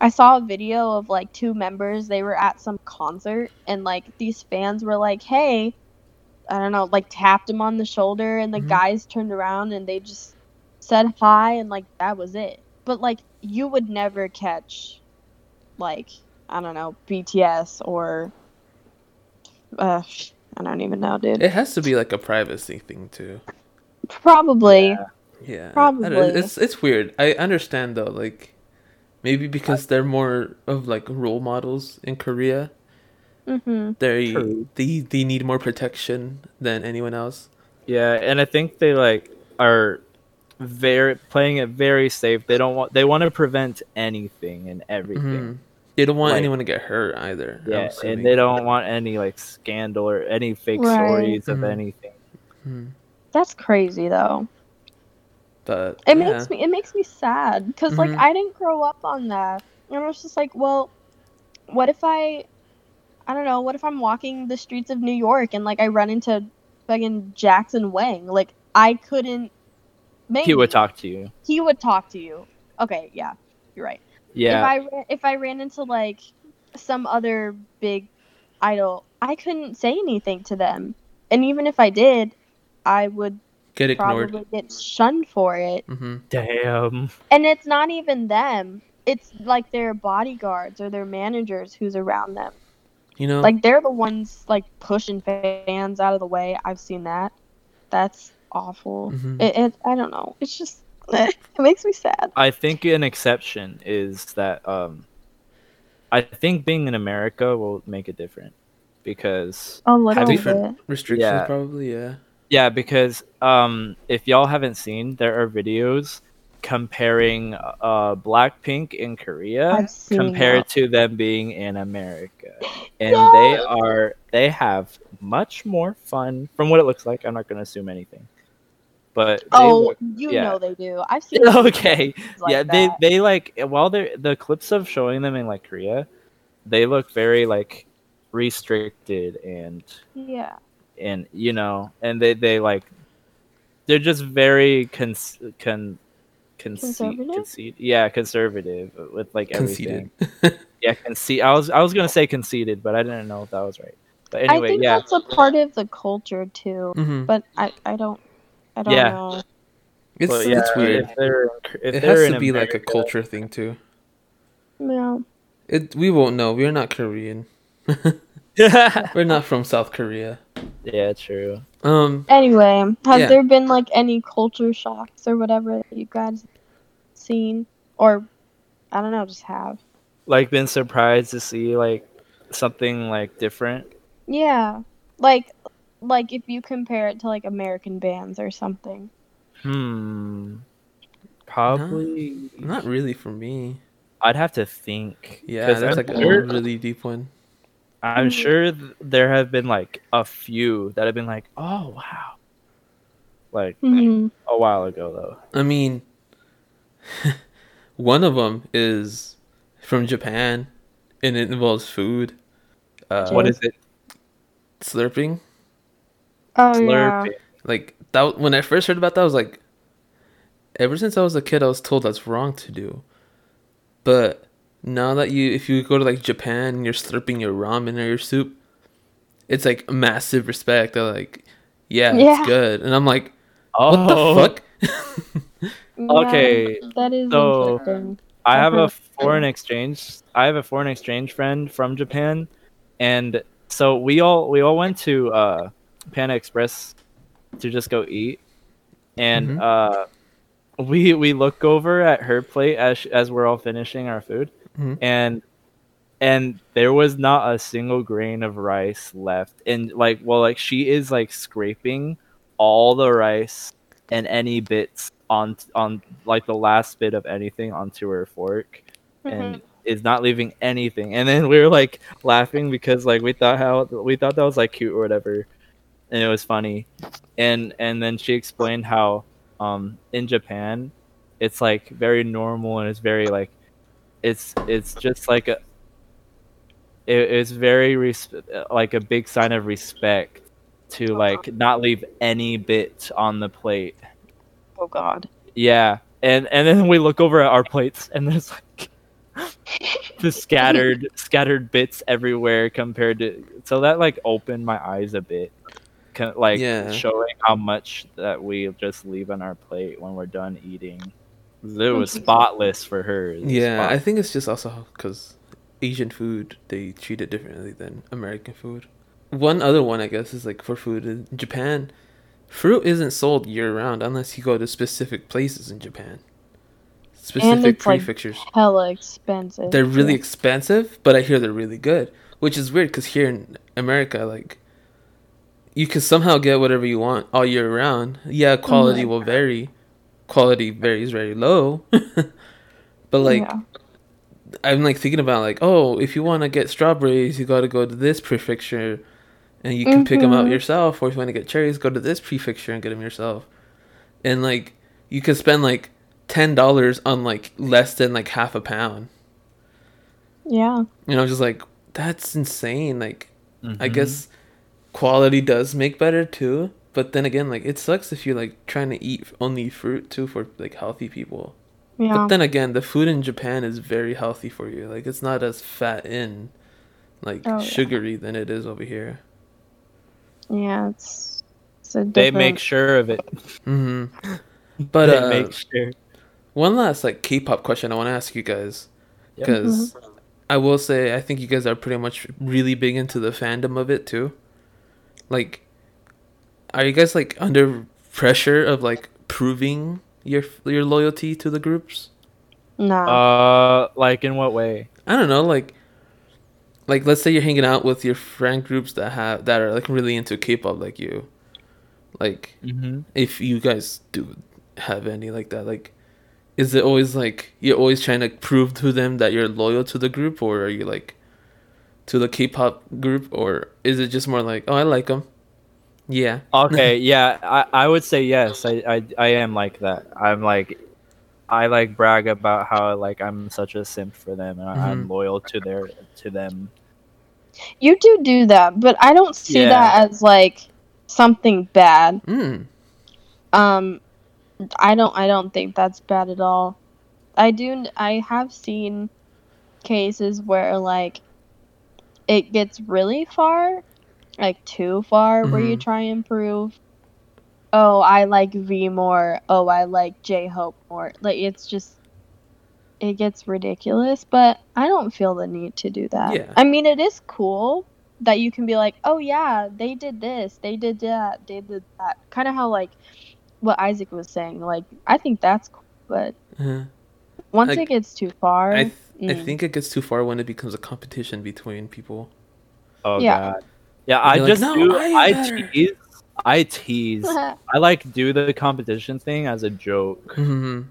i saw a video of like two members they were at some concert and like these fans were like hey i don't know like tapped him on the shoulder and the
Mhm.
guys turned around and they just said hi and like that was it but like you would never catch like i don't know bts or uh i don't even know dude
It has to be like a privacy thing too.
probably
Yeah.
Yeah,
Probably.
It's it's weird. I understand though, like maybe because they're more of like role models in Korea.
Mm-hmm.
They
True.
they they need more protection than anyone else.
Yeah, and I think they like are very playing it very safe. They don't want they want to prevent anything and everything.
Mhm. They don't want
Like-
anyone to get hurt either.
Yeah, and they don't want any like scandal or any fake
Right.
stories of
Mhm.
anything.
Mhm.
that's crazy though
But
it
yeah.
makes me it makes me sad because like i didn't grow up on that and i was just like well what if i i don't know what if i'm walking the streets of new york and like i run into fucking jackson wang like i couldn't maybe.
He would talk to you.
he would talk to you. Okay yeah you're right.
Yeah,
if i ran, if i ran into like some other big idol i couldn't say anything to them. And even if i did i would
get ignored.
probably get shunned for it.
Hmm
damn.
and it's not even them. It's like their bodyguards or their managers who's around them.
You know,
like they're the ones like pushing fans out of the way. I've seen that. That's awful
Mhm.
it, it i don't know it's just it makes me sad
I think an exception is that um, I think being in America will make it different because
a little bit
different restrictions
Yeah.
probably. Yeah.
yeah, because um, if y'all haven't seen, there are videos comparing uh Blackpink in Korea compared
that.
to them being in America, and
Yes!
they are they have much more fun from what it looks like. I'm not going to assume anything, but they
oh
look-
you
yeah.
know they do i've seen
okay.
like
yeah,
that.
they they like while they're the clips of showing them in like Korea, they look very like restricted and
yeah
and you know and they they like they're just very cons con conceit
Conservative?
conceit yeah conservative with like
Conceited.
everything yeah conceit I was I was gonna say conceited but I didn't know if that was right but anyway, i
think
yeah
that's a part of the culture too
hmm
but i i don't i don't
Yeah.
know
It's
but yeah,
it's weird.
if they're if
It has to be like a culture thing too.
yeah
It we won't know. We're not Korean. We're not from South Korea.
yeah true
Um.
Anyway, have
Yeah.
there been like any culture shocks or whatever that you guys seen or I don't know, just have?
like been surprised to see like something like different
Yeah. Like like if you compare it to like American bands or something.
Hmm. Probably.
Not really for me.
I'd have to think.
Yeah, that's
I'm
like a really deep one.
I'm sure th- there have been like a few that have been like, oh wow, like
Mhm.
a while ago though.
I mean, one of them is from Japan, and it involves food. Uh,
What is it?
slurping?
Oh yeah.
Like that. When I first heard about that, I was like, ever since I was a kid, I was told that's wrong to do. But now that you, if you go to like Japan and you're slurping your ramen or your soup, it's like massive respect. They're like, yeah,
Yeah.
it's good, and I'm like,
Oh,
what the fuck?
Yeah,
Okay,
that is
so-
interesting.
I
I've
a foreign exchange. I have a foreign exchange friend from Japan, and so we all we all went to uh, Panda Express to just go eat, and
Mhm.
uh, we we look over at her plate as sh- as we're all finishing our food,
Mhm.
and and there was not a single grain of rice left, and like well like she is like scraping all the rice and any bits on on like the last bit of anything onto her fork
Mhm.
and is not leaving anything. And then we were like laughing because like we thought how we thought that was like cute or whatever, and it was funny. And and then she explained how um in Japan, it's like very normal and it's very like it's it's just like a it, it's very res- like a big sign of respect to like not leave any bit on the plate.
Oh God.
Yeah, and and then we look over at our plates, and there's like the scattered scattered bits everywhere compared to. So that like opened my eyes a bit, like
Yeah.
showing how much that we just leave on our plate when we're done eating. It mm. was spotless for her. It was
Yeah, I think it's just also because Asian food they treat it differently than American food. One other one I guess is like for food in Japan, fruit isn't sold year round unless you go to specific places in Japan. Specific
it's, like,
prefectures.
Hella expensive.
they're really
too.
expensive, but I hear they're really good, which is weird because here in America, like, you can somehow get whatever you want all year round. Yeah, quality
Mhm.
will vary. Quality varies very low, but like,
Yeah.
I'm like thinking about like, oh, if you want to get strawberries, you got to go to this prefecture, and you can pick them out
Mhm.
yourself. Or if you want to get cherries, go to this prefecture and get them yourself. And like, you could spend like ten dollars on like less than like half a pound.
Yeah.
You know, just like that's insane. Like, I
Mhm.
guess quality does make better too. But then again, like it sucks if you're like trying to eat only fruit too for like healthy people.
Yeah.
But then again, the food in Japan is very healthy for you. Like it's not as fat in, like
Oh, yeah.
sugary than it is over here.
yeah. It's. It's a
they make sure of it.
hmm But
they
uh,
make sure.
one last like K-pop question I want to ask you guys
Yep.
because I will say I think you guys are pretty much really big into the fandom of it too. Like, are you guys like under pressure of like proving your your loyalty to the groups?
Nah.
Uh, like in what way?
I don't know, like like let's say you're hanging out with your friend groups that have that are like really into K-pop like you. Like
Mm-hmm.
if you guys do have any like that, like is it always like you're always trying to prove to them that you're loyal to the group or are you like to the K-pop group or is it just more like, "Oh, I like them." Yeah.
Okay, yeah, I, I would say yes. I, I I am like that. I'm like, I like brag about how like I'm such a simp for them and I I'm loyal to their to them.
you do do that, but I don't see
Yeah.
that as like something bad.
Mm.
Um, I don't. I don't think that's bad at all. I do. I have seen cases where like it gets really far, like too far, where you
Mhm.
try and prove. Oh, I like V more. Oh, I like J Hope more. Like it's just, it gets ridiculous. But I don't feel the need to do that.
Yeah.
I mean, it is cool that you can be like, oh yeah, they did this, they did that, they did that. Kind of how like what Isaac was saying. Like I think that's cool, but
Uh,
once
Like,
it gets too far,
I th- I
mm.
think it gets too far when it becomes a competition between people.
Oh
Yeah.
god. Yeah, I
You're like,
just
"No,
do
I
I tease I tease. I like do the competition thing as a joke.
hmm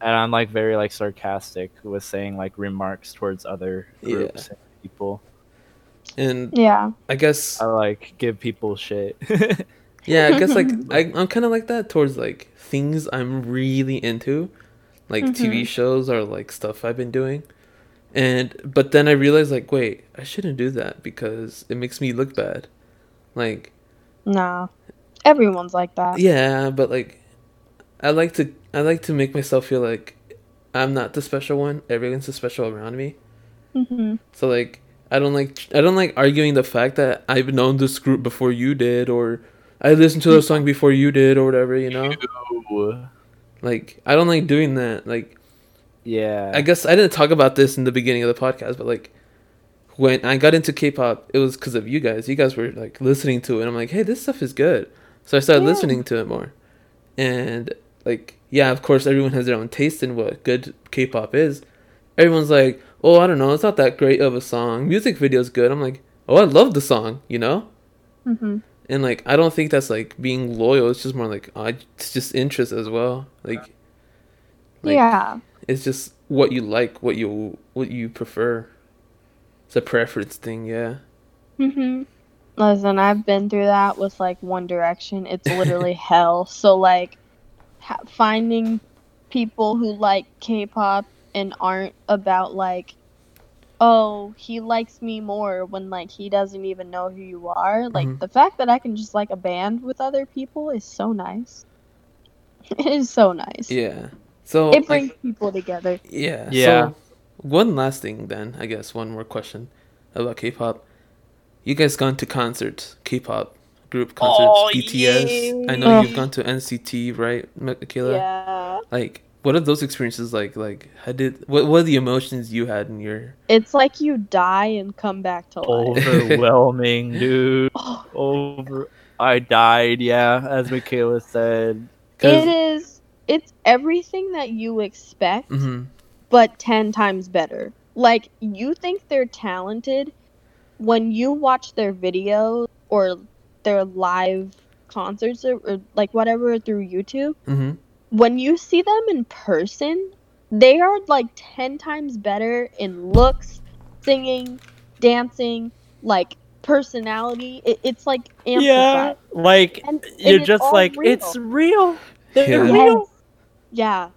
And I'm like very like sarcastic with saying like remarks towards other
Yeah.
groups and people.
And
yeah,
I guess
I like give people shit.
Yeah, I guess like I, I'm kind of like that towards like things I'm really into, like TV
Mhm.
shows or like stuff I've been doing, and but then I realized like wait I shouldn't do that because it makes me look bad, like
nah, everyone's like that.
yeah, but like I like to I like to make myself feel like I'm not the special one. Everyone's the special around me.
hmm
So like I don't like I don't like arguing the fact that I've known this group before you did or I listened to the song before you did or whatever, you know?
Ooh.
Like I don't like doing that. Like
yeah.
I guess I didn't talk about this in the beginning of the podcast, but like when I got into K-pop, it was because of you guys. You guys were like listening to it, and I'm like, hey, this stuff is good. So I started
Yeah.
listening to it more, and like yeah, of course, everyone has their own taste in what good K-pop is. Everyone's like, oh, I don't know, it's not that great of a song. Music video's good. I'm like, oh, I love the song, you know.
hmm
And like, I don't think that's like being loyal. It's just more like, oh, it's just interest as well. Like, like
yeah,
It's just what you like, what you what you prefer. It's a preference thing, yeah.
Mhm. Listen, I've been through that with like One Direction. It's literally hell. So like ha- finding people who like K-pop and aren't about like oh, he likes me more when like he doesn't even know who you are. Like
Mhm.
the fact that I can just like a band with other people is so nice. It is so nice.
Yeah. So
It
I-
brings people together.
Yeah.
Yeah.
So, one last thing, then I guess one more question about K-pop. You guys gone to concerts, K-pop group concerts,
Oh,
BTS. I know you've gone to NCT, right, Michaela?
Yeah.
Like, what are those experiences like? Like, how did what what are the emotions you had in your?
It's like you die and come back to life.
Overwhelming, dude.
Oh,
Over. I died. Yeah, as Michaela said.
'Cause-
it is. It's everything that you expect,
Mhm.
but 10 times better. Like, you think they're talented when you watch their videos or their live concerts or, or like whatever through YouTube.
Mhm.
When you see them in person, they are like 10 times better in looks, singing, dancing, like personality. It, it's like amplified.
Yeah, like
And-
you're just like
real.
it's real. They're
Yeah.
real.
Yes. Yeah.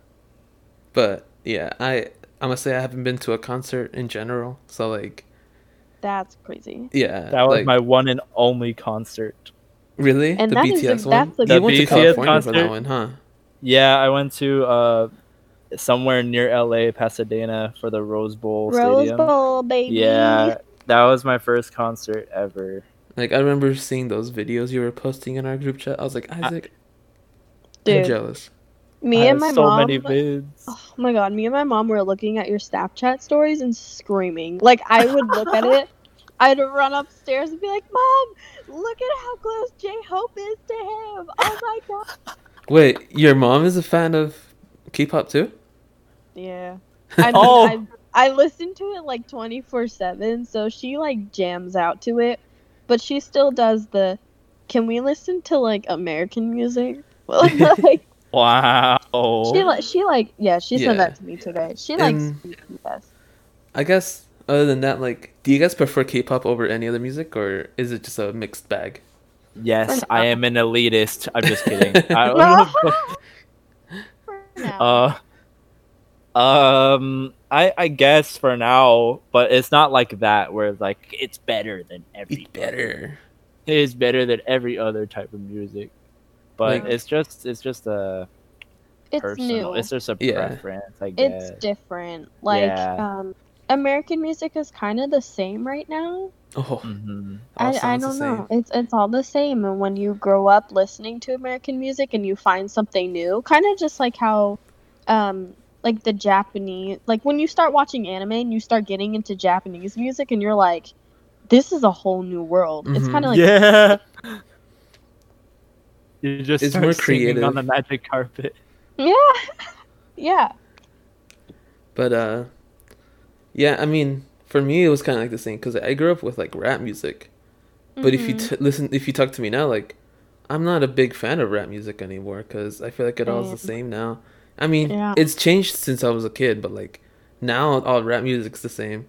But yeah, I I must say I haven't been to a concert in general. So like,
That's crazy.
yeah,
That was
like,
my one and only concert.
really
And
the
that is a-
BTS one.
that's a
you
good
went to
BTS
California for that
concert.
one, huh?
Yeah, I went to uh somewhere near LA, Pasadena for the Rose Bowl
Rose
Stadium.
Bowl, baby.
Yeah, that was my first concert ever.
Like I remember seeing those videos you were posting in our group chat. I was like, Isaac, I'm jealous.
Me and my
so
mom.
many vids.
Oh my god, me and my mom were looking at your Snapchat stories and screaming. Like I would look at it, I'd run upstairs and be like, "Mom, look at how close J Hope is to him! Oh my god!"
Wait, your mom is a fan of K-pop too?
Yeah, I
Oh.
I, I listen to it like twenty four seven, so she like jams out to it, but she still does the. Can we listen to like American music? Well like
Wow.
she like she like yeah she
Yeah.
sent that to me today. She likes
And-
BTS.
I guess other than that, like, do you guys prefer K-pop over any other music, or is it just a mixed bag?
Yes, I am an elitist. I'm just kidding. I,
For now.
uh, um, I I guess for now, but it's not like that where like it's better than every
It's better.
It is better than every other type of music, but
Like-
it's just it's just a
it's
personal.
new.
It's just a
Yeah.
preference, I guess.
it's different. Like
Yeah.
um American music is kind of the same right now.
Oh,
hmm
I, I don't know. It's it's all the same and when you grow up listening to American music and you find something new, kind of just like how um like the Japanese like when you start watching anime and you start getting into Japanese music and you're like this is a whole new world. It's
Mhm.
kind of like
yeah. You just
It's
start
more creative.
on the magic carpet.
yeah. yeah.
But uh, yeah, I mean, for me, it was kind of like the same because I grew up with like rap music. But if you
Mhm.
t- listen, if you talk to me now, like, I'm not a big fan of rap music anymore because I feel like it all is the same now. I mean,
Yeah.
it's changed since I was a kid, but like now all rap music's the same.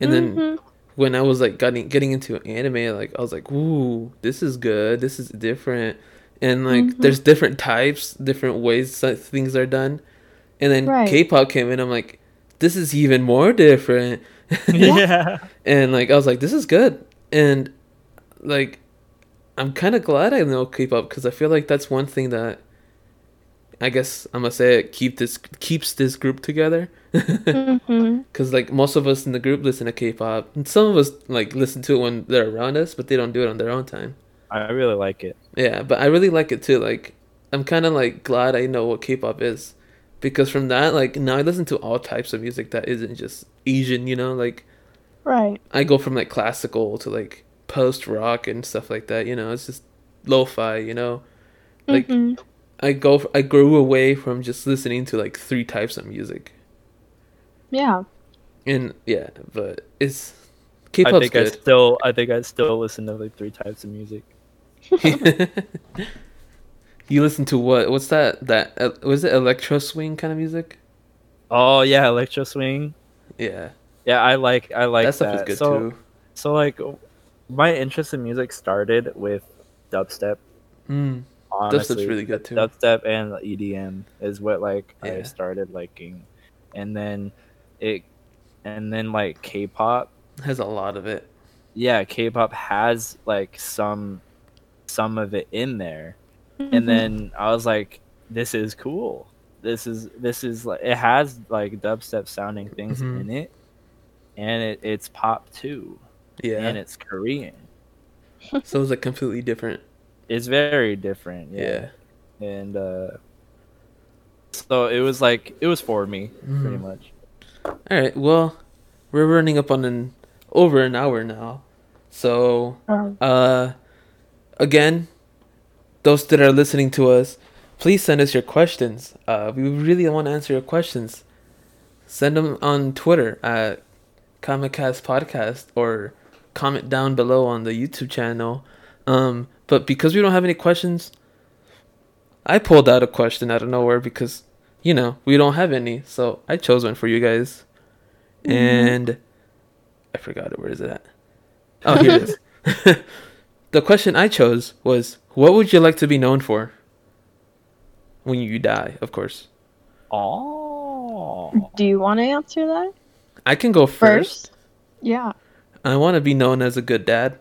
And then
Mhm.
when I was like getting getting into anime, like I was like, "Ooh, this is good. This is different." And like,
Mhm.
there's different types, different ways that things are done. And then
Right.
K-pop came in. I'm like, "This is even more different."
yeah.
and like, I was like, "This is good." And like, I'm kind of glad I know K-pop because I feel like that's one thing that I guess I'm gonna say it keep this keeps this group together.
Mhm.
Cause like most of us in the group listen to K-pop, and some of us like listen to it when they're around us, but they don't do it on their own time.
I really like it.
Yeah, but I really like it too. Like I'm kind of like glad I know what K-pop is, because from that like now I listen to all types of music that isn't just Asian. You know, like
Right.
I go from like classical to like post rock and stuff like that. You know, it's just lo-fi. You know, like
Mhm.
I go I grew away from just listening to like three types of music,
Yeah.
and yeah, but it's
I
K-pop's
think I still I think I still listen to like three types of music.
you listen to what? What's that? That was it electro swing kind of music?
Oh yeah, electro swing.
Yeah,
Yeah, I like I like
that stuff
that.
is good
so,
too.
So like, my interest in music started with dubstep.
Mm,
Honestly,
dubstep's really good too.
dubstep and EDM is what like I started liking, and then it, and then like K-pop.
Has a lot of it.
Yeah, K-pop has like some, some of it in there,
Mm-hmm.
and then I was like, this is cool. This is this is like it has like dubstep sounding things
Mhm.
in it, and it, it's pop too,
Yeah,
and it's Korean.
so it's like completely different.
It's very different.
Yeah.
Yeah. and uh so it was like it was for me pretty
Mhm.
much
All right. Well, we're running up on an over an hour now. So,
Um,
uh, again, those that are listening to us, please send us your questions. Uh, we really want to answer your questions. Send them on Twitter at KameKast Podcast or comment down below on the YouTube channel. Um, but because we don't have any questions, I pulled out a question out of nowhere because, you know, we don't have any. So I chose one for you guys. And I forgot it. Where is it at? Oh, here it is. the question I chose was What would you like to be known for? When you die, of course.
oh
Do you want to answer that
I can go first.
first? Yeah.
I want to be known as a good dad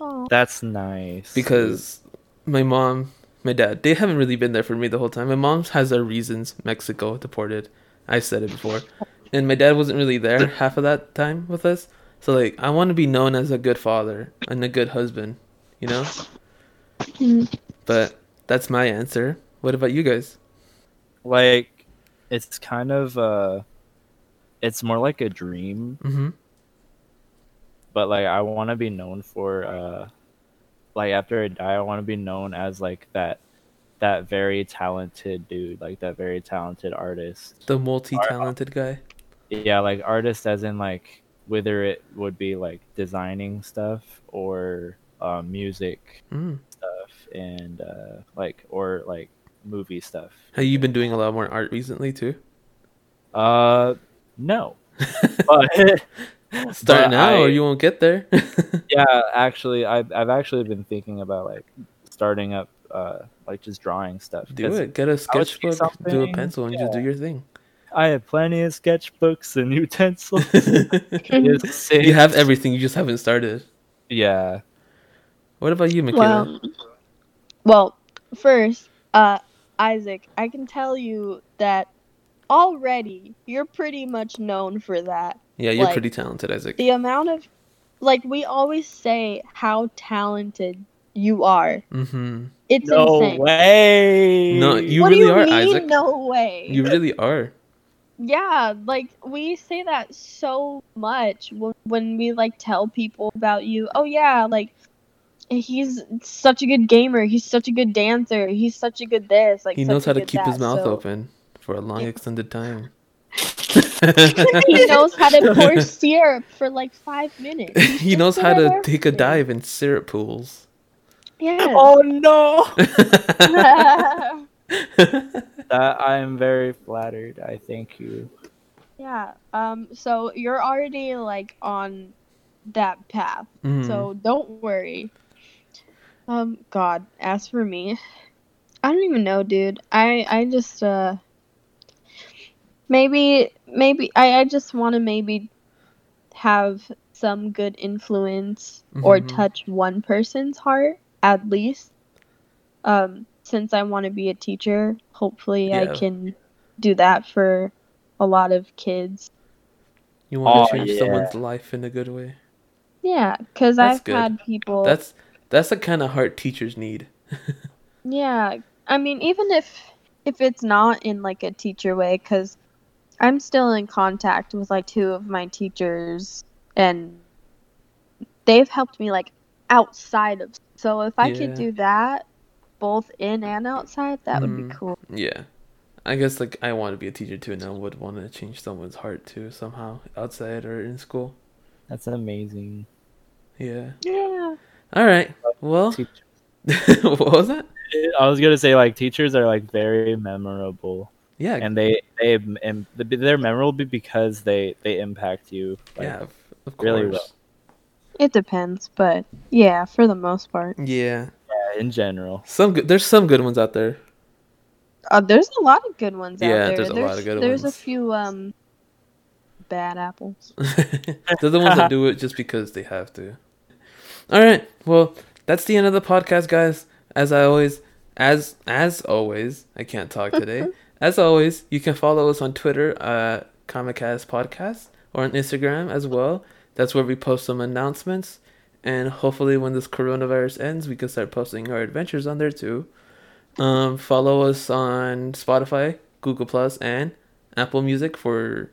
Oh.
that's nice
because my mom, my dad, they haven't really been there for me the whole time. My mom has her reasons. Mexico deported. I said it before, and my dad wasn't really there half of that time with us. So like, I want to be known as a good father and a good husband, you know.
Mm.
But that's my answer. What about you guys?
like it's kind of uh it's more like a dream
Mm-hmm.
but like i want to be known for uh like after i die i want to be known as like that that very talented dude like that very talented artist
The multi-talented guy.
yeah like artist as in like whether it would be like designing stuff or uh, music
Mm.
stuff and uh like or like movie stuff
Have you been doing a lot more art recently too?
uh no but
Start now,
I-
or you won't get there.
yeah actually I've, I've actually been thinking about like starting up uh like just drawing stuff
Do it. Get a
I would see
sketchbook, do a pencil, and just do your thing.
I have plenty of sketchbooks and utensils
you have everything. You just haven't started.
yeah
What about you, Michaela?
Well, well, first, uh, Isaac, I can tell you that already you're pretty much known for that.
yeah, you're
like,
pretty talented, Isaac.
The amount of, like, we always say how talented you are.
Mm-hmm.
It's
no
insane.
way
No, you
what
really
do you
are,
mean,
Isaac.
no way?
You really are.
Yeah, like we say that so much when, when we like tell people about you. Oh yeah, like he's such a good gamer. He's such a good dancer. He's such a good this. Like
He knows how to
good
keep his mouth
so-
open for a long, extended time.
he knows how to pour syrup for like five minutes. He's
he knows how to take a dive in syrup pools.
Yeah.
oh no that i'm very flattered i thank you
yeah. Um. So you're already like on that path.
Mhm.
So don't worry. Um, God, as for me, I don't even know, dude. I I just uh maybe maybe I I just want to maybe have some good influence or
Mhm.
touch one person's heart at least. Um, since I want to be a teacher, hopefully I can do that for a lot of kids.
you want to
Oh,
change
yeah.
someone's life in a good way.
Yeah, because
That's
I've
good.
had people.
That's that's the kind of heart teachers need.
Yeah, I mean, even if if it's not in like a teacher way, because I'm still in contact with like two of my teachers, and they've helped me like outside of. So if I
Yeah.
could do that, both in and outside, that would
Mm.
be cool.
Yeah. I guess like I want to be a teacher too, and I would want to change someone's heart too somehow outside or in school.
that's amazing
Yeah.
Yeah.
All right. Well, what was that?
i was gonna say like teachers are like very memorable
Yeah,
and they they and they're memorable because they they impact you. Like,
yeah, of course.
really well.
It depends, but yeah, for the most part.
Yeah,
yeah, in general.
some good. There's some good ones out there.
Uh, there's a lot of good ones
Yeah,
out there.
there's a lot of good
There's
ones.
a few um bad apples.
They're the ones that do it just because they have to. All right. Well, that's the end of the podcast, guys. As I always, as as always, I can't talk today. as always, you can follow us on Twitter at KameKast Podcast or on Instagram as well. That's where we post some announcements, and hopefully, when this coronavirus ends, we can start posting our adventures on there too. Um, follow us on Spotify, Google Plus, and Apple Music for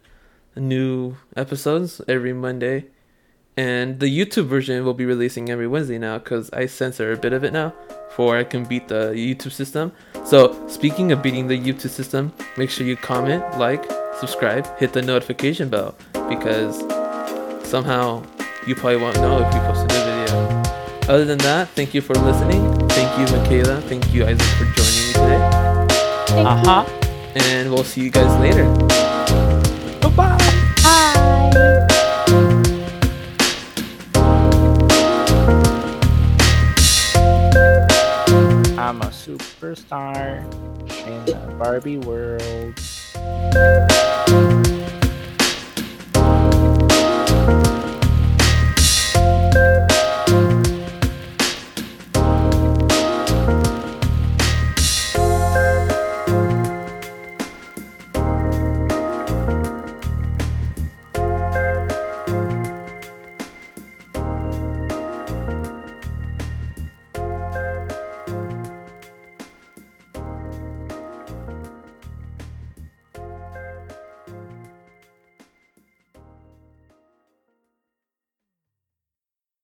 new episodes every Monday. And the YouTube version will be releasing every Wednesday now because I censor a bit of it now for I can beat the YouTube system. So, speaking of beating the YouTube system, make sure you comment, like, subscribe, hit the notification bell because somehow you probably won't know if we post. Other than that, thank you for listening. Thank you, Michaela. Thank you, Isaac, for joining me today.
Uh huh.
And we'll see you guys later.
Goodbye.
Hi.
I'm a superstar in the Barbie world.